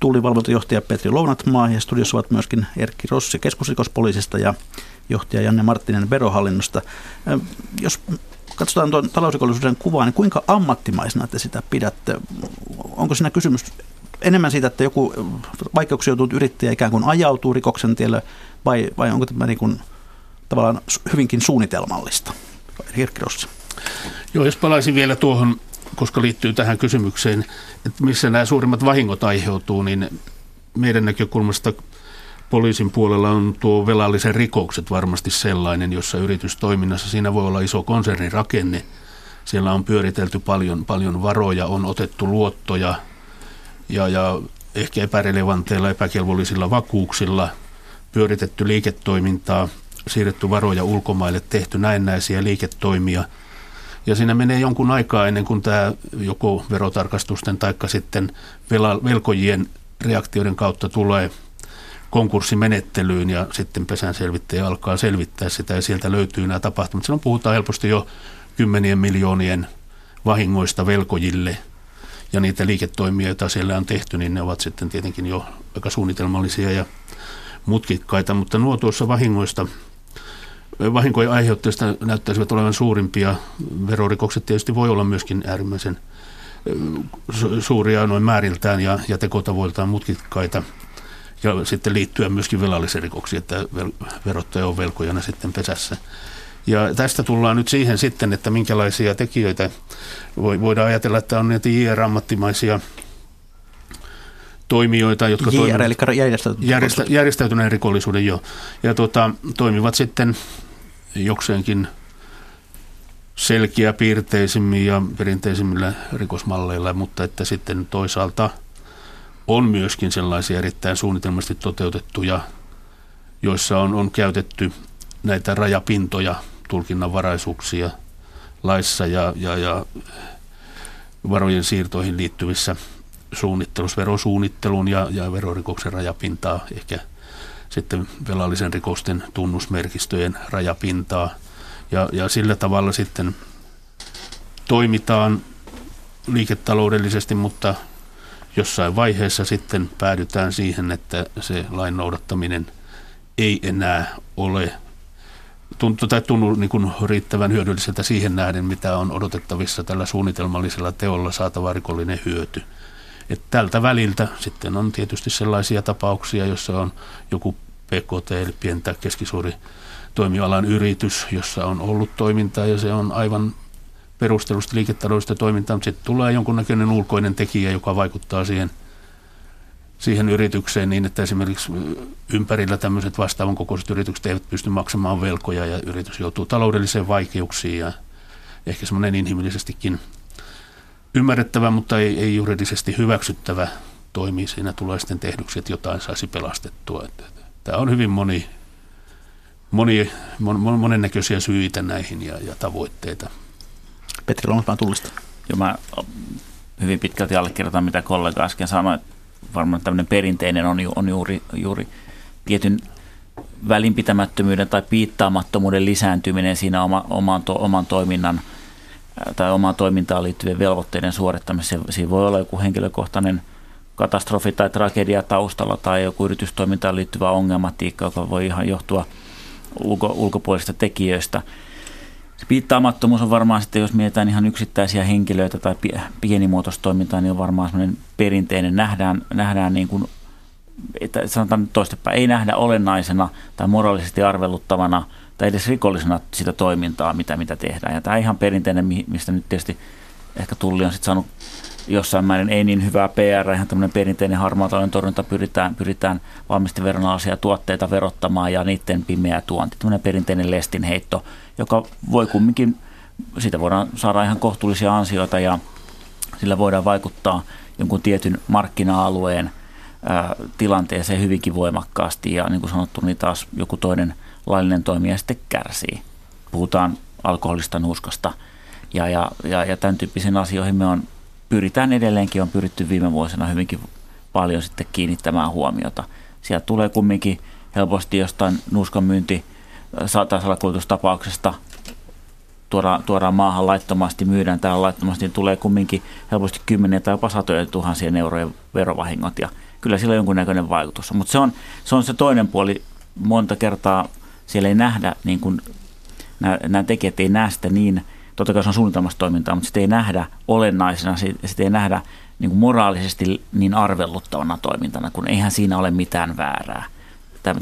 tullivalvontajohtaja Petri Lounatmaa ja studiossa ovat myöskin Erkki Rossi keskusrikospoliisista ja johtaja Janne Marttinen verohallinnosta. Jos katsotaan tuon talousrikollisuuden kuvaa, niin kuinka ammattimaisena te sitä pidätte? Onko siinä kysymys enemmän siitä, että joku vaikeuksia joutunut yrittäjä ikään kuin ajautuu rikoksen tielle, vai, vai onko tämä niin kuin, tavallaan hyvinkin suunnitelmallista? Erkki Rossi. Joo, jos palaisin vielä tuohon koska liittyy tähän kysymykseen, että missä nämä suurimmat vahingot aiheutuu, niin meidän näkökulmasta poliisin puolella on tuo velallisen rikokset varmasti sellainen, jossa yritystoiminnassa siinä voi olla iso konsernirakenne. Siellä on pyöritelty paljon, paljon varoja, on otettu luottoja ja, ja ehkä epärelevanteilla, epäkelvollisilla vakuuksilla, pyöritetty liiketoimintaa, siirretty varoja ulkomaille, tehty näennäisiä liiketoimia – ja siinä menee jonkun aikaa ennen kuin tämä joko verotarkastusten tai sitten velkojien reaktioiden kautta tulee konkurssimenettelyyn ja sitten pesän selvittäjä alkaa selvittää sitä ja sieltä löytyy nämä tapahtumat. Silloin puhutaan helposti jo kymmenien miljoonien vahingoista velkojille ja niitä liiketoimia, joita siellä on tehty, niin ne ovat sitten tietenkin jo aika suunnitelmallisia ja mutkikkaita, mutta nuo tuossa vahingoista – vahinkojen aiheuttajista näyttäisivät olevan suurimpia. Verorikokset tietysti voi olla myöskin äärimmäisen suuria noin määriltään ja, ja tekotavoiltaan mutkikkaita. Ja sitten liittyä myöskin velallisen rikoksiin, että verottaja on velkojana sitten pesässä. Ja tästä tullaan nyt siihen sitten, että minkälaisia tekijöitä voidaan ajatella, että on näitä IR-ammattimaisia toimijoita, jotka JR, toimivat, eli järjestäytyneen järjestä, järjestäytyneen rikollisuuden jo, ja tuota, toimivat sitten jokseenkin selkeäpiirteisimmin ja perinteisimmillä rikosmalleilla, mutta että sitten toisaalta on myöskin sellaisia erittäin suunnitelmasti toteutettuja, joissa on, on käytetty näitä rajapintoja, tulkinnanvaraisuuksia laissa ja, ja, ja varojen siirtoihin liittyvissä suunnittelussa, verosuunnittelun ja, ja verorikoksen rajapintaa, ehkä sitten velallisen rikosten tunnusmerkistöjen rajapintaa. Ja, ja sillä tavalla sitten toimitaan liiketaloudellisesti, mutta jossain vaiheessa sitten päädytään siihen, että se lain noudattaminen ei enää ole tuntu, tai tunnu niin kuin riittävän hyödylliseltä siihen nähden, mitä on odotettavissa tällä suunnitelmallisella teolla saatava rikollinen hyöty. Et tältä väliltä sitten on tietysti sellaisia tapauksia, jossa on joku PKT, eli pientä keskisuuri toimialan yritys, jossa on ollut toimintaa ja se on aivan perustelusta liiketaloudellista toimintaa, mutta sitten tulee jonkunnäköinen ulkoinen tekijä, joka vaikuttaa siihen, siihen yritykseen niin, että esimerkiksi ympärillä tämmöiset vastaavan kokoiset yritykset eivät pysty maksamaan velkoja ja yritys joutuu taloudelliseen vaikeuksiin ja ehkä semmoinen inhimillisestikin ymmärrettävä, mutta ei, ei juridisesti hyväksyttävä toimi. Siinä tulee sitten tehdyksi, että jotain saisi pelastettua. Tämä on hyvin moni, moni, mon, monennäköisiä syitä näihin ja, ja tavoitteita. Petri Lonkmaan tullista. Joo, mä hyvin pitkälti allekirjoitan, mitä kollega äsken sanoi. Varmaan tämmöinen perinteinen on, ju, on juuri, juuri tietyn välinpitämättömyyden tai piittaamattomuuden lisääntyminen siinä oma, oman, to, oman toiminnan tai omaan toimintaan liittyvien velvoitteiden suorittamisessa. Siinä voi olla joku henkilökohtainen katastrofi tai tragedia taustalla tai joku yritystoimintaan liittyvä ongelmatiikka, joka voi ihan johtua ulko, ulkopuolisista tekijöistä – se piittaamattomuus on varmaan sitten, jos mietitään ihan yksittäisiä henkilöitä tai pienimuotoista toimintaa, niin on varmaan semmoinen perinteinen. Nähdään, nähdään niin kuin, että sanotaan nyt toistepäin, ei nähdä olennaisena tai moraalisesti arveluttavana tai edes rikollisena sitä toimintaa, mitä, mitä tehdään. Ja tämä on ihan perinteinen, mistä nyt tietysti ehkä Tulli on sitten saanut jossain määrin ei niin hyvää PR, ihan tämmöinen perinteinen harmaa torjunta pyritään, pyritään valmisteveronalaisia tuotteita verottamaan ja niiden pimeä tuonti. Tämmöinen perinteinen lestinheitto, joka voi kumminkin, siitä voidaan saada ihan kohtuullisia ansioita ja sillä voidaan vaikuttaa jonkun tietyn markkina-alueen tilanteeseen hyvinkin voimakkaasti ja niin kuin sanottu, niin taas joku toinen laillinen toimija sitten kärsii. Puhutaan alkoholista, nuuskasta ja, ja, ja, ja tämän tyyppisiin asioihin me on pyritään edelleenkin, on pyritty viime vuosina hyvinkin paljon sitten kiinnittämään huomiota. Sieltä tulee kumminkin helposti jostain nuuskan myynti tai salakuljetustapauksesta tuodaan, tuodaan maahan laittomasti, myydään täällä laittomasti, niin tulee kumminkin helposti kymmeniä tai jopa satoja tuhansien eurojen verovahingot ja kyllä sillä on jonkunnäköinen vaikutus. Mutta se on, se on se toinen puoli. Monta kertaa siellä ei nähdä, niin kuin nämä, nämä tekijät ei näe sitä niin – totta kai se on suunnitelmassa toimintaa, mutta sitä ei nähdä olennaisena, sitä ei nähdä niin kuin moraalisesti niin arvelluttavana toimintana, kun eihän siinä ole mitään väärää.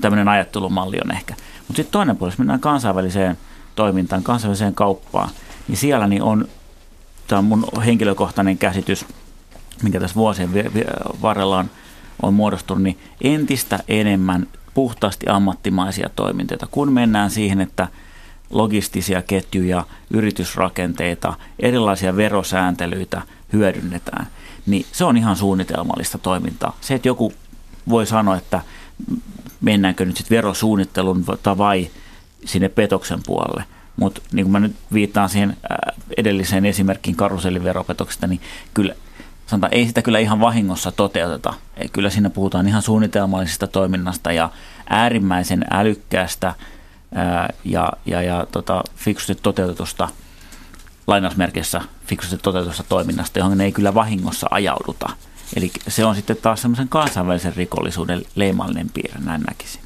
Tämmöinen ajattelumalli on ehkä. Mutta sitten toinen puoli, jos mennään kansainväliseen toimintaan, kansainväliseen kauppaan, niin siellä niin on, tämä on mun henkilökohtainen käsitys, mikä tässä vuosien varrella on, on muodostunut, niin entistä enemmän puhtaasti ammattimaisia toimintoja. Kun mennään siihen, että – logistisia ketjuja, yritysrakenteita, erilaisia verosääntelyitä hyödynnetään, niin se on ihan suunnitelmallista toimintaa. Se, että joku voi sanoa, että mennäänkö nyt sitten verosuunnittelun vai sinne petoksen puolelle. Mutta niin kuin mä nyt viittaan siihen edelliseen esimerkkiin karuselliveropetoksesta, niin kyllä sanotaan, ei sitä kyllä ihan vahingossa toteuteta. Kyllä siinä puhutaan ihan suunnitelmallisesta toiminnasta ja äärimmäisen älykkäästä – ja, ja, ja tota, fiksusti toteutetusta lainausmerkeissä fiksusti toteutetusta toiminnasta, johon ei kyllä vahingossa ajauduta. Eli se on sitten taas semmoisen kansainvälisen rikollisuuden leimallinen piirre, näin näkisin.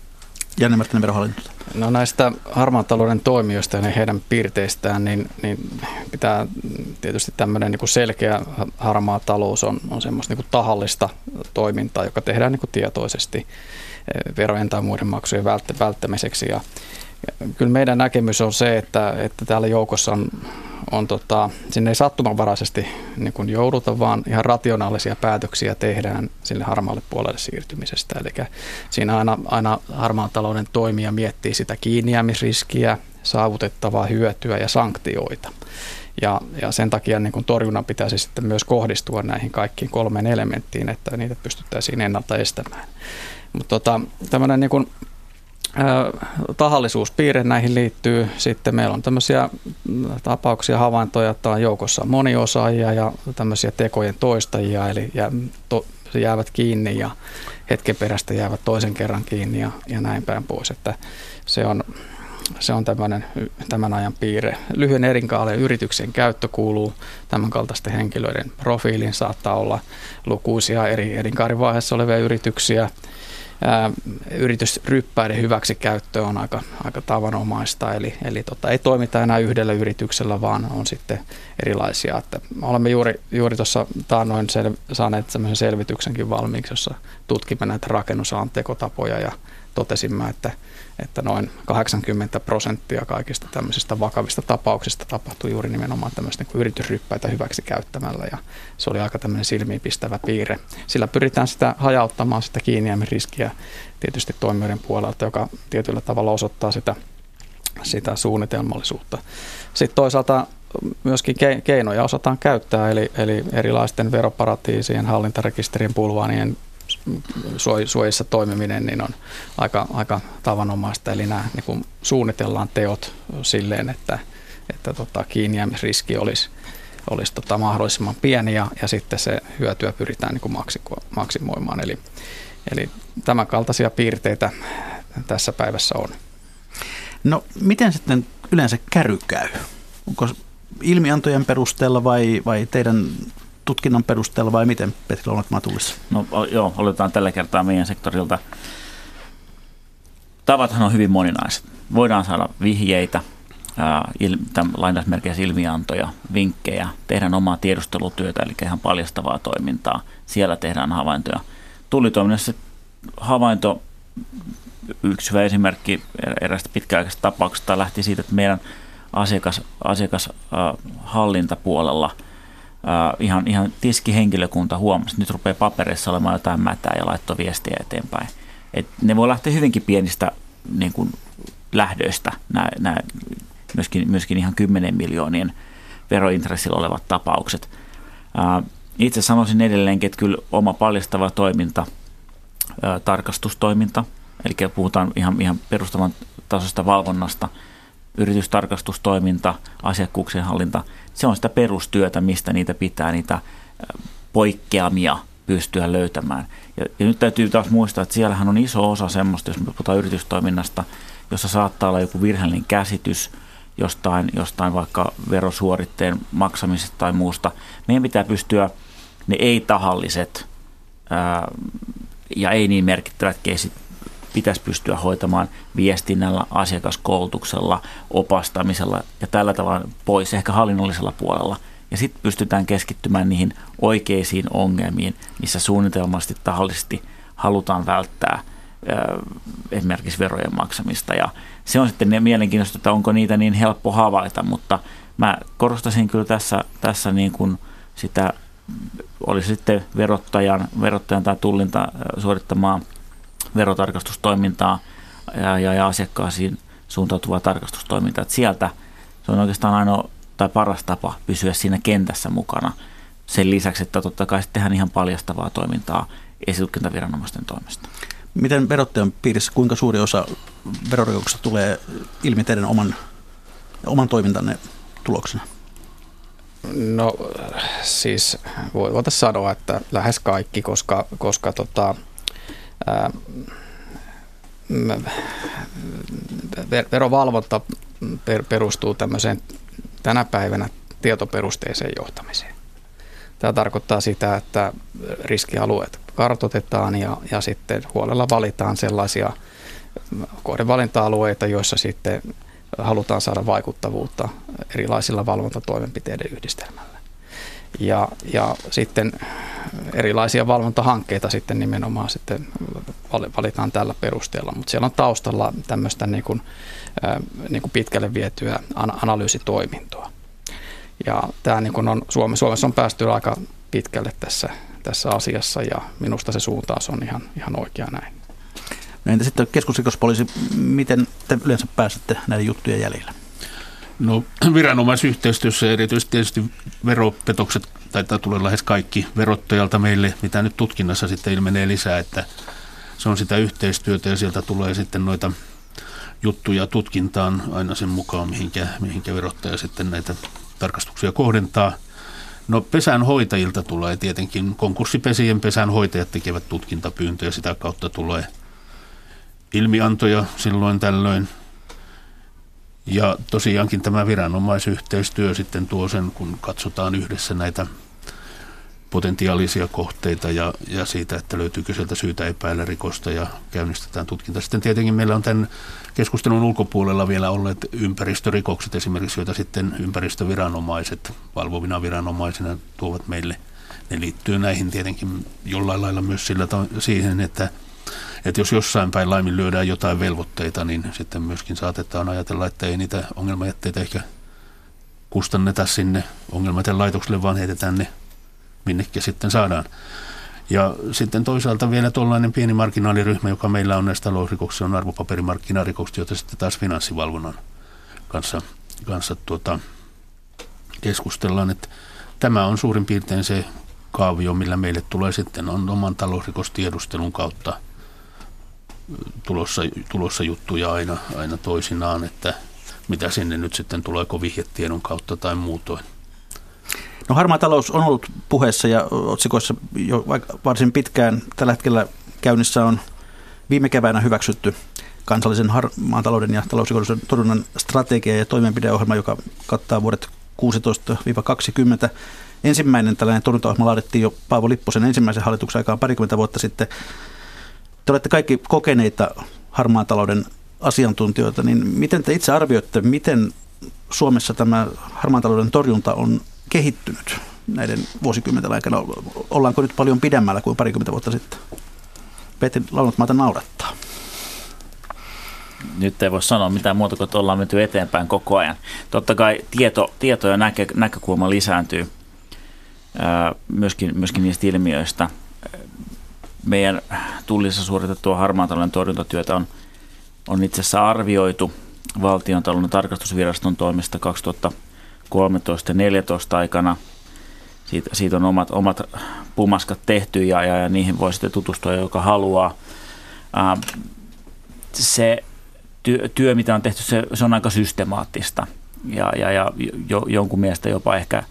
Janne Marttinen verohallinto. No näistä harmaan talouden toimijoista ja heidän piirteistään, niin, niin pitää tietysti tämmöinen niin kuin selkeä harmaa talous on, on semmoista niin kuin tahallista toimintaa, joka tehdään niin kuin tietoisesti verojen tai muiden maksujen välttämiseksi. Ja, kyllä meidän näkemys on se, että, että täällä joukossa on, on tota, sinne ei sattumanvaraisesti niin kuin jouduta, vaan ihan rationaalisia päätöksiä tehdään sille harmaalle puolelle siirtymisestä. Eli siinä aina, aina harmaan talouden toimija miettii sitä kiinniämisriskiä, saavutettavaa hyötyä ja sanktioita. Ja, ja sen takia niin kuin torjunnan pitäisi sitten myös kohdistua näihin kaikkiin kolmeen elementtiin, että niitä pystyttäisiin ennalta estämään. Mutta tota, tämmöinen niin tahallisuuspiirre näihin liittyy. Sitten meillä on tämmöisiä tapauksia, havaintoja, että on joukossa moniosaajia ja tämmöisiä tekojen toistajia, eli jää, to, jäävät kiinni ja hetken perästä jäävät toisen kerran kiinni ja, ja näin päin pois. Että se on, se on tämmöinen, tämän ajan piirre. Lyhyen erinkaalen yrityksen käyttö kuuluu tämän kaltaisten henkilöiden profiiliin. Saattaa olla lukuisia eri elinkaarivaiheessa olevia yrityksiä, yritysryppäiden hyväksikäyttö on aika, aika tavanomaista, eli, eli tota, ei toimita enää yhdellä yrityksellä, vaan on sitten erilaisia. Että olemme juuri, juuri tuossa taannoin sel, saaneet sellaisen selvityksenkin valmiiksi, jossa tutkimme näitä rakennusalan tekotapoja ja totesimme, että että noin 80 prosenttia kaikista tämmöisistä vakavista tapauksista tapahtui juuri nimenomaan tämmöistä niin yritysryppäitä hyväksi käyttämällä ja se oli aika tämmöinen silmiinpistävä piirre. Sillä pyritään sitä hajauttamaan sitä kiinniämisriskiä tietysti toimijoiden puolelta, joka tietyllä tavalla osoittaa sitä, sitä suunnitelmallisuutta. Sitten toisaalta myöskin keinoja osataan käyttää, eli, eli erilaisten veroparatiisien, hallintarekisterien, pulvaanien suojissa toimiminen niin on aika, aika tavanomaista. Eli nämä niin kuin suunnitellaan teot silleen, että, että tota, kiinnijäämisriski olisi, olisi tota mahdollisimman pieni ja, ja sitten se hyötyä pyritään niin kuin maksimoimaan. Eli, eli tämän kaltaisia piirteitä tässä päivässä on. No miten sitten yleensä käry käy? Onko ilmiantojen perusteella vai, vai teidän tutkinnan perusteella vai miten Petri Lounatmaa tulisi? No joo, oletetaan tällä kertaa meidän sektorilta. Tavathan on hyvin moninaiset. Voidaan saada vihjeitä, lainausmerkeissä ilmiantoja, vinkkejä, tehdään omaa tiedustelutyötä, eli ihan paljastavaa toimintaa. Siellä tehdään havaintoja. Tullitoiminnassa havainto, yksi hyvä esimerkki erästä pitkäaikaisesta tapauksesta lähti siitä, että meidän asiakas, asiakashallintapuolella – Uh, ihan, ihan tiskihenkilökunta huomasi, että nyt rupeaa paperissa olemaan jotain mätää ja laittoi viestiä eteenpäin. Et ne voi lähteä hyvinkin pienistä niin kuin, lähdöistä, nämä, nämä, myöskin, myöskin ihan 10 miljoonien verointressillä olevat tapaukset. Uh, itse sanoisin edelleenkin, että kyllä oma paljastava toiminta, uh, tarkastustoiminta, eli puhutaan ihan, ihan perustavan tasosta valvonnasta – yritystarkastustoiminta, asiakkuuksien hallinta, se on sitä perustyötä, mistä niitä pitää niitä poikkeamia pystyä löytämään. Ja, ja nyt täytyy taas muistaa, että siellähän on iso osa semmoista, jos me puhutaan yritystoiminnasta, jossa saattaa olla joku virheellinen käsitys jostain, jostain vaikka verosuoritteen maksamisesta tai muusta. Meidän pitää pystyä ne ei-tahalliset ää, ja ei niin merkittävät keisit pitäisi pystyä hoitamaan viestinnällä, asiakaskoulutuksella, opastamisella ja tällä tavalla pois ehkä hallinnollisella puolella. Ja sitten pystytään keskittymään niihin oikeisiin ongelmiin, missä suunnitelmasti tahallisesti halutaan välttää esimerkiksi verojen maksamista. Ja se on sitten mielenkiintoista, että onko niitä niin helppo havaita, mutta mä korostasin kyllä tässä, tässä niin kuin sitä, olisi sitten verottajan, verottajan tai tullinta suorittamaa verotarkastustoimintaa ja, ja, ja asiakkaisiin suuntautuvaa tarkastustoimintaa. Että sieltä se on oikeastaan ainoa tai paras tapa pysyä siinä kentässä mukana. Sen lisäksi, että totta kai tehdään ihan paljastavaa toimintaa esitutkintaviranomaisten toimesta. Miten verottajan piirissä, kuinka suuri osa verorikoksista tulee ilmi teidän oman, oman toimintanne tuloksena? No siis voitaisiin sanoa, että lähes kaikki, koska, koska tota, verovalvonta perustuu tämmöiseen tänä päivänä tietoperusteiseen johtamiseen. Tämä tarkoittaa sitä, että riskialueet kartotetaan ja, ja sitten huolella valitaan sellaisia kohdevalinta-alueita, joissa sitten halutaan saada vaikuttavuutta erilaisilla valvontatoimenpiteiden yhdistelmällä. Ja, ja sitten erilaisia valvontahankkeita sitten nimenomaan sitten valitaan tällä perusteella, mutta siellä on taustalla tämmöistä niin kuin, niin kuin pitkälle vietyä analyysitoimintoa. Ja tämä niin on, Suomi, Suomessa on päästy aika pitkälle tässä, tässä asiassa ja minusta se suuntaus on ihan, ihan oikea näin. No entä sitten keskusrikospoliisi, miten te yleensä pääsette näiden juttujen jäljillä? No viranomaisyhteistyössä erityisesti tietysti veropetokset taitaa tulla lähes kaikki verottajalta meille, mitä nyt tutkinnassa sitten ilmenee lisää, että se on sitä yhteistyötä ja sieltä tulee sitten noita juttuja tutkintaan aina sen mukaan, mihinkä, mihinkä verottaja sitten näitä tarkastuksia kohdentaa. No pesänhoitajilta tulee tietenkin, konkurssipesien pesänhoitajat tekevät tutkintapyyntöjä, sitä kautta tulee ilmiantoja silloin tällöin. Ja tosiaankin tämä viranomaisyhteistyö sitten tuo sen, kun katsotaan yhdessä näitä potentiaalisia kohteita ja, ja siitä, että löytyykö sieltä syytä epäillä rikosta ja käynnistetään tutkinta. Sitten tietenkin meillä on tämän keskustelun ulkopuolella vielä olleet ympäristörikokset esimerkiksi, joita sitten ympäristöviranomaiset valvovina viranomaisina tuovat meille. Ne liittyy näihin tietenkin jollain lailla myös sillä siihen, että, että jos jossain päin laiminlyödään jotain velvoitteita, niin sitten myöskin saatetaan ajatella, että ei niitä ongelmajätteitä ehkä kustanneta sinne laitokselle, vaan heitetään ne minnekin sitten saadaan. Ja sitten toisaalta vielä tuollainen pieni marginaaliryhmä, joka meillä on näistä talousrikoksista, on arvopaperimarkkinarikokset, joita sitten taas finanssivalvonnan kanssa, kanssa tuota, keskustellaan. Että tämä on suurin piirtein se kaavio, millä meille tulee sitten on oman talousrikostiedustelun kautta tulossa, tulossa juttuja aina, aina toisinaan, että mitä sinne nyt sitten tulee vihjetiedon kautta tai muutoin. No harmaa talous on ollut puheessa ja otsikoissa jo varsin pitkään. Tällä hetkellä käynnissä on viime keväänä hyväksytty kansallisen harmaan talouden ja talousrikollisuuden torjunnan strategia ja toimenpideohjelma, joka kattaa vuodet 16-20. Ensimmäinen tällainen torjuntaohjelma laadittiin jo Paavo Lipposen ensimmäisen hallituksen aikaan parikymmentä vuotta sitten. Te olette kaikki kokeneita harmaan talouden asiantuntijoita, niin miten te itse arvioitte, miten Suomessa tämä harmaan talouden torjunta on kehittynyt näiden vuosikymmenten aikana? Ollaanko nyt paljon pidemmällä kuin parikymmentä vuotta sitten? Petri Launatmaata naurattaa. Nyt ei voi sanoa mitään muuta kuin, että ollaan menty eteenpäin koko ajan. Totta kai tieto, tieto ja näkö, näkökulma lisääntyy ää, myöskin, myöskin niistä ilmiöistä. Meidän tullissa suoritettua harmaan talouden torjuntatyötä on, on itse asiassa arvioitu valtion talouden tarkastusviraston toimesta 2000 13 ja 14 aikana. Siitä, siitä on omat, omat pumaskat tehty ja, ja, ja niihin voi sitten tutustua, joka haluaa. Se työ, työ, mitä on tehty, se, se on aika systemaattista ja, ja, ja jo, jonkun mielestä jopa ehkä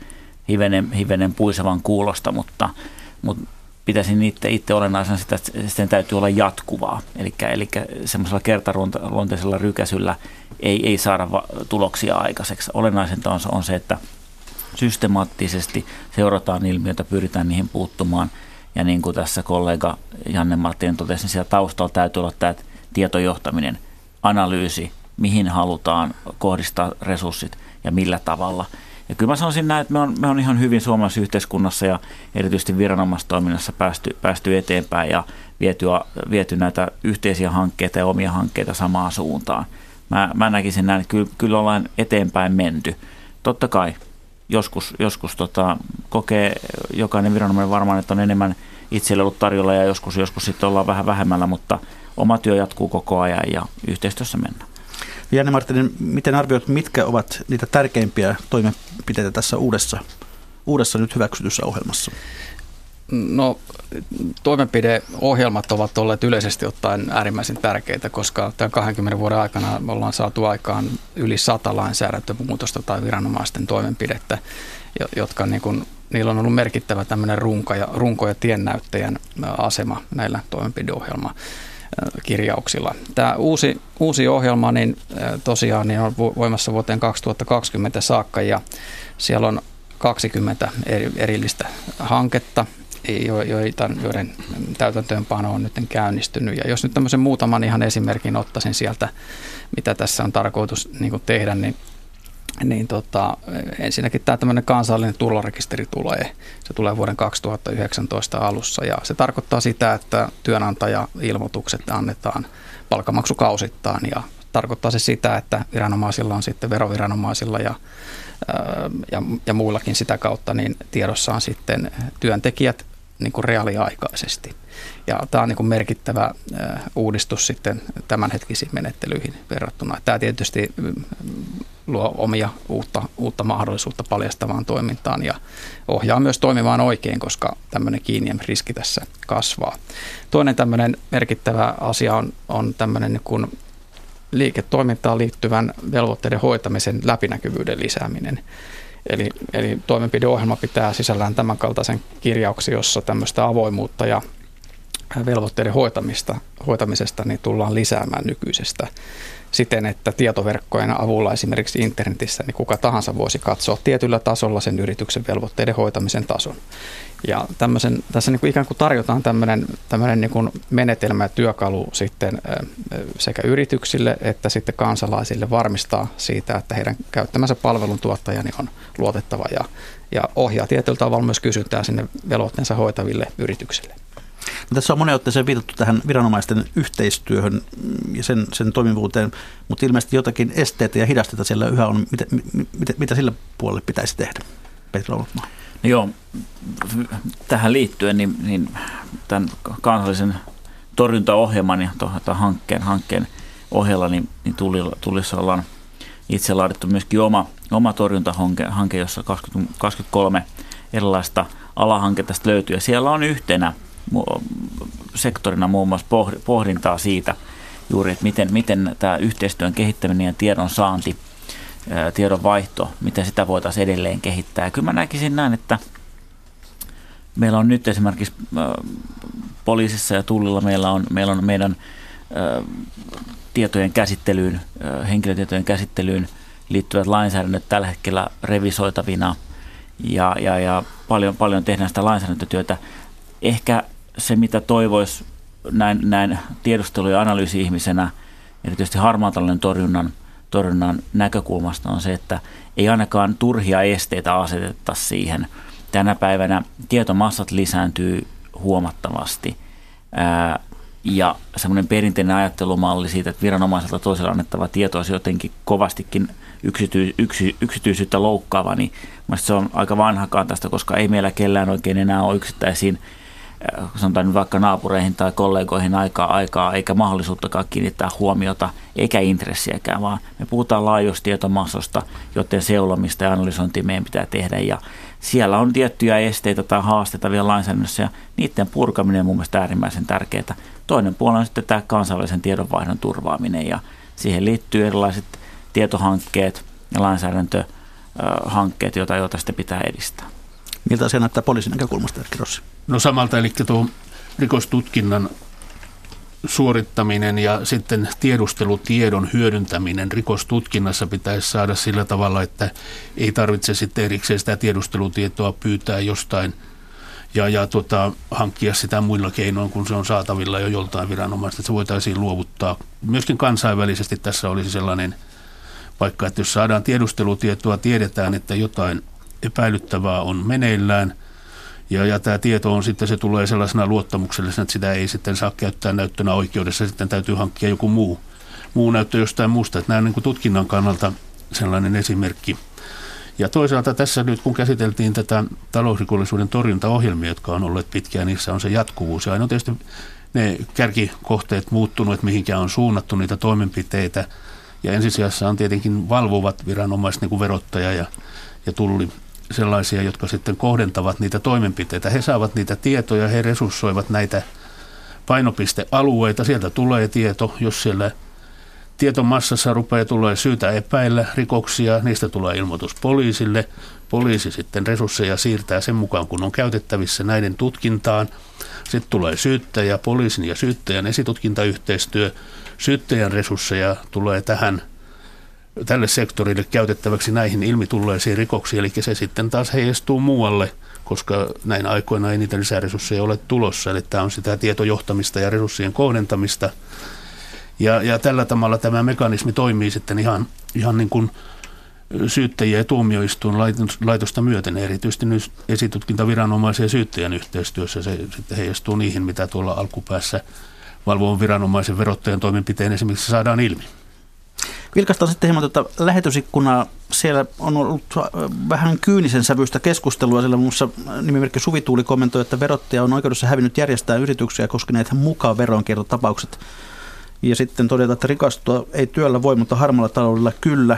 hivenen, hivenen puisevan kuulosta, mutta, mutta pitäisin itse, itse olennaisena sitä, että sen täytyy olla jatkuvaa. Eli, semmoisella kertaluonteisella rykäsyllä ei, ei saada va- tuloksia aikaiseksi. Olennaisinta on, on se, että systemaattisesti seurataan ilmiötä, pyritään niihin puuttumaan. Ja niin kuin tässä kollega Janne Martin totesi, niin siellä taustalla täytyy olla tämä tietojohtaminen, analyysi, mihin halutaan kohdistaa resurssit ja millä tavalla – ja kyllä mä sanoisin näin, että me on, me on ihan hyvin suomalaisessa yhteiskunnassa ja erityisesti viranomaistoiminnassa päästy, päästy eteenpäin ja viety, viety näitä yhteisiä hankkeita ja omia hankkeita samaan suuntaan. Mä, mä näkisin näin, että kyllä, kyllä ollaan eteenpäin menty. Totta kai joskus, joskus tota, kokee jokainen viranomainen varmaan, että on enemmän itselle ollut tarjolla ja joskus, joskus sitten ollaan vähän vähemmällä, mutta oma työ jatkuu koko ajan ja yhteistyössä mennään. Janne Martinen, miten arvioit, mitkä ovat niitä tärkeimpiä toimenpiteitä tässä uudessa, uudessa nyt hyväksytyssä ohjelmassa? No toimenpideohjelmat ovat olleet yleisesti ottaen äärimmäisen tärkeitä, koska tämän 20 vuoden aikana me ollaan saatu aikaan yli sata lainsäädäntömuutosta tai viranomaisten toimenpidettä, jotka niin kuin, niillä on ollut merkittävä tämmöinen runko ja, runko ja tiennäyttäjän asema näillä toimenpideohjelmilla kirjauksilla. Tämä uusi, uusi ohjelma niin tosiaan niin on voimassa vuoteen 2020 saakka ja siellä on 20 erillistä hanketta, joita, joiden täytäntöönpano on nyt käynnistynyt. Ja jos nyt tämmöisen muutaman ihan esimerkin ottaisin sieltä, mitä tässä on tarkoitus niin tehdä, niin niin tota, ensinnäkin tämä tämmöinen kansallinen tulorekisteri tulee. Se tulee vuoden 2019 alussa ja se tarkoittaa sitä, että työnantaja-ilmoitukset annetaan palkamaksukausittain ja tarkoittaa se sitä, että viranomaisilla on sitten veroviranomaisilla ja ja, ja muillakin sitä kautta, niin tiedossa on sitten työntekijät niin kuin reaaliaikaisesti. Ja tämä on niin kuin merkittävä uudistus sitten tämänhetkisiin menettelyihin verrattuna. Tämä tietysti luo omia uutta, uutta mahdollisuutta paljastavaan toimintaan ja ohjaa myös toimimaan oikein, koska tämmöinen riski tässä kasvaa. Toinen tämmöinen merkittävä asia on, on tämmöinen niin kuin liiketoimintaan liittyvän velvoitteiden hoitamisen läpinäkyvyyden lisääminen. Eli, eli toimenpideohjelma pitää sisällään tämän kaltaisen kirjauksen, jossa tämmöistä avoimuutta ja velvoitteiden hoitamista, hoitamisesta niin tullaan lisäämään nykyisestä siten, että tietoverkkojen avulla esimerkiksi internetissä niin kuka tahansa voisi katsoa tietyllä tasolla sen yrityksen velvoitteiden hoitamisen tason. Ja tässä niin kuin ikään kuin tarjotaan tämmöinen, tämmöinen niin kuin menetelmä ja työkalu sitten sekä yrityksille että sitten kansalaisille varmistaa siitä, että heidän käyttämänsä palveluntuottaja niin on luotettava ja, ja ohjaa tietyllä tavalla myös kysyntää sinne velvoitteensa hoitaville yrityksille. No, tässä on monen otteeseen viitattu tähän viranomaisten yhteistyöhön ja sen, sen toimivuuteen, mutta ilmeisesti jotakin esteitä ja hidasteita siellä yhä on. Mitä, mitä, mitä sillä puolelle pitäisi tehdä? Petro Olotmaa. No joo, tähän liittyen niin, niin tämän kansallisen torjuntaohjelman ja to, hankkeen, hankkeen ohella niin, niin tulissa ollaan itse laadittu myöskin oma, oma torjuntahanke, hanke, jossa 20, 23 erilaista alahanketta löytyy. Ja siellä on yhtenä sektorina muun muassa pohdintaa siitä juuri, että miten, miten tämä yhteistyön kehittäminen ja tiedon saanti, tiedon vaihto, miten sitä voitaisiin edelleen kehittää. Ja kyllä mä näkisin näin, että meillä on nyt esimerkiksi poliisissa ja tullilla meillä on, meillä on meidän tietojen käsittelyyn, henkilötietojen käsittelyyn liittyvät lainsäädännöt tällä hetkellä revisoitavina ja, ja, ja paljon, paljon tehdään sitä lainsäädäntötyötä. Ehkä se, mitä toivoisi näin, näin tiedustelu- ja analyysi-ihmisenä, erityisesti harmaan talouden torjunnan, torjunnan näkökulmasta on se, että ei ainakaan turhia esteitä aseteta siihen. Tänä päivänä tietomassat lisääntyy huomattavasti ää, ja semmoinen perinteinen ajattelumalli siitä, että viranomaiselta toisella annettava tieto olisi jotenkin kovastikin yksity, yksy, yksityisyyttä loukkaava, niin se on aika vanhakaan tästä, koska ei meillä kellään oikein enää ole yksittäisiin sanotaan vaikka naapureihin tai kollegoihin aikaa aikaa, eikä mahdollisuuttakaan kiinnittää huomiota, eikä intressiäkään, vaan me puhutaan laajoista tietomassosta, joten seulomista ja analysointia meidän pitää tehdä. Ja siellä on tiettyjä esteitä tai haasteita vielä lainsäädännössä, ja niiden purkaminen on mun mielestä äärimmäisen tärkeää. Toinen puoli on sitten tämä kansainvälisen tiedonvaihdon turvaaminen, ja siihen liittyy erilaiset tietohankkeet ja lainsäädäntöhankkeet, joita, joita sitten pitää edistää. Miltä se näyttää poliisin näkökulmasta, Erkki Rossi? No samalta, eli tuo rikostutkinnan suorittaminen ja sitten tiedustelutiedon hyödyntäminen rikostutkinnassa pitäisi saada sillä tavalla, että ei tarvitse sitten erikseen sitä tiedustelutietoa pyytää jostain ja, ja tota, hankkia sitä muilla keinoin, kun se on saatavilla jo joltain viranomaista, että se voitaisiin luovuttaa. Myöskin kansainvälisesti tässä olisi sellainen paikka, että jos saadaan tiedustelutietoa, tiedetään, että jotain epäilyttävää on meneillään – ja, ja tämä tieto on sitten, se tulee sellaisena luottamuksellisena, että sitä ei sitten saa käyttää näyttönä oikeudessa, sitten täytyy hankkia joku muu, muu näyttö jostain muusta. Että nämä on niin kuin tutkinnan kannalta sellainen esimerkki. Ja toisaalta tässä nyt, kun käsiteltiin tätä talousrikollisuuden torjuntaohjelmia, jotka on olleet pitkään, niissä on se jatkuvuus. Ja aina on tietysti ne kärkikohteet muuttunut, että mihinkään on suunnattu niitä toimenpiteitä. Ja ensisijassa on tietenkin valvovat viranomaiset, niin kuin verottaja ja, ja tulli sellaisia, jotka sitten kohdentavat niitä toimenpiteitä. He saavat niitä tietoja, he resurssoivat näitä painopistealueita. Sieltä tulee tieto, jos siellä tietomassassa rupeaa tulee syytä epäillä rikoksia, niistä tulee ilmoitus poliisille. Poliisi sitten resursseja siirtää sen mukaan, kun on käytettävissä näiden tutkintaan. Sitten tulee syyttäjä, poliisin ja syyttäjän esitutkintayhteistyö. Syyttäjän resursseja tulee tähän tälle sektorille käytettäväksi näihin ilmitulleisiin rikoksiin, eli se sitten taas heijastuu muualle, koska näin aikoina ei niitä lisäresursseja ole tulossa, eli tämä on sitä tietojohtamista ja resurssien kohdentamista. Ja, ja tällä tavalla tämä mekanismi toimii sitten ihan, ihan niin kuin syyttäjiä ja tuomioistuin laitosta myöten, erityisesti nyt esitutkintaviranomaisen ja syyttäjän yhteistyössä se sitten heijastuu niihin, mitä tuolla alkupäässä valvovan viranomaisen verottajan toimenpiteen esimerkiksi saadaan ilmi. Vilkastaan sitten hieman tuota lähetysikkunaa. Siellä on ollut vähän kyynisen sävyistä keskustelua. Siellä muun muassa nimimerkki Suvituuli kommentoi, että verottaja on oikeudessa hävinnyt järjestää yrityksiä koskeneet mukaan veronkiertotapaukset. Ja sitten todeta, että rikastua ei työllä voi, mutta harmalla taloudella kyllä.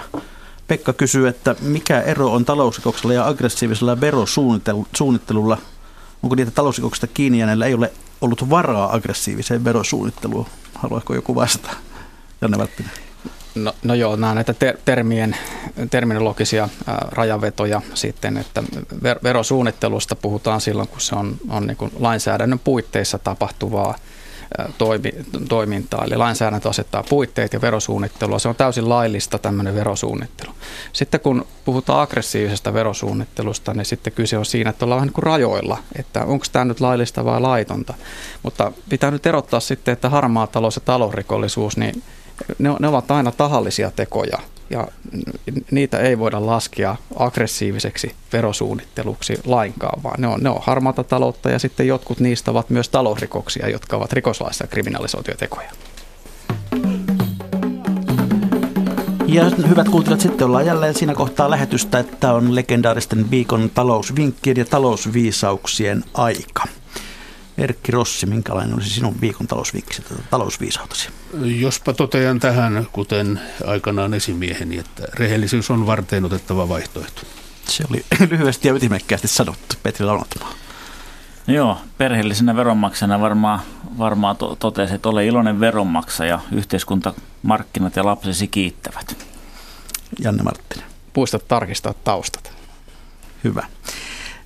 Pekka kysyy, että mikä ero on talousrikoksella ja aggressiivisella verosuunnittelulla? Onko niitä talousrikoksista kiinni jääneillä ei ole ollut varaa aggressiiviseen verosuunnitteluun? Haluaisiko joku vastata? Janne Välppinen. No, no joo, nämä näitä ter- termien, terminologisia ää, rajavetoja sitten, että ver- verosuunnittelusta puhutaan silloin, kun se on, on niin kuin lainsäädännön puitteissa tapahtuvaa toimi, toimintaa. Eli lainsäädäntö asettaa puitteet ja verosuunnittelua. Se on täysin laillista tämmöinen verosuunnittelu. Sitten kun puhutaan aggressiivisesta verosuunnittelusta, niin sitten kyse on siinä, että ollaan vähän niin kuin rajoilla, että onko tämä nyt laillista vai laitonta. Mutta pitää nyt erottaa sitten, että harmaa talous ja talousrikollisuus, niin ne, ne ovat aina tahallisia tekoja ja niitä ei voida laskea aggressiiviseksi verosuunnitteluksi lainkaan, vaan ne on, ne on harmaata taloutta ja sitten jotkut niistä ovat myös talousrikoksia, jotka ovat rikoslaissa kriminalisoituja tekoja. Ja hyvät kuuntelijat, sitten ollaan jälleen siinä kohtaa lähetystä, että on legendaaristen viikon talousvinkkien ja talousviisauksien aika. Erkki Rossi, minkälainen olisi sinun viikon talousvinkki, talousviisautasi? Jospa totean tähän, kuten aikanaan esimieheni, että rehellisyys on varteen otettava vaihtoehto. Se oli lyhyesti ja ytimekkäästi sanottu, Petri Launatmaa. Joo, perheellisenä veronmaksajana varmaan, varmaan to- totesi, että ole iloinen veronmaksaja, yhteiskunta, markkinat ja lapsesi kiittävät. Janne Marttinen. Muista tarkistaa taustat. Hyvä.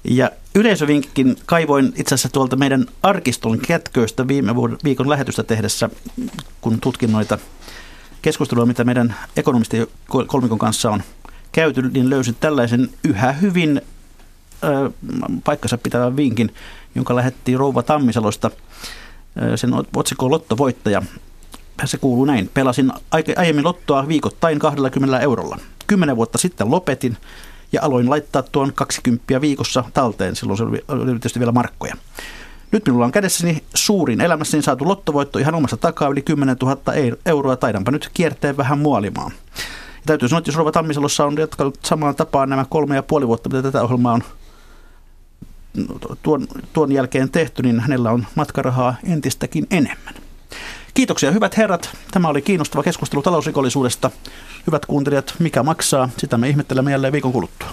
Ja yleisövinkin kaivoin itse asiassa tuolta meidän arkiston kätköistä viime viikon lähetystä tehdessä, kun tutkin noita keskustelua, mitä meidän ekonomisti kolmikon kanssa on käyty, niin löysin tällaisen yhä hyvin paikkansa pitävän vinkin, jonka lähettiin Rouva Tammisalosta. Sen otsikko Lottovoittaja. Se kuuluu näin. Pelasin aiemmin lottoa viikoittain 20 eurolla. Kymmenen vuotta sitten lopetin ja aloin laittaa tuon 20 viikossa talteen. Silloin se oli tietysti vielä markkoja. Nyt minulla on kädessäni suurin elämässäni saatu lottovoitto ihan omassa takaa yli 10 000 euroa. Taidanpa nyt kiertää vähän muolimaan. Ja täytyy sanoa, että jos Rova Tammisalossa on jatkanut samaan tapaan nämä kolme ja puoli vuotta, mitä tätä ohjelmaa on tuon, tuon jälkeen tehty, niin hänellä on matkarahaa entistäkin enemmän. Kiitoksia hyvät herrat. Tämä oli kiinnostava keskustelu talousrikollisuudesta. Hyvät kuuntelijat, mikä maksaa? Sitä me ihmettelemme jälleen viikon kuluttua.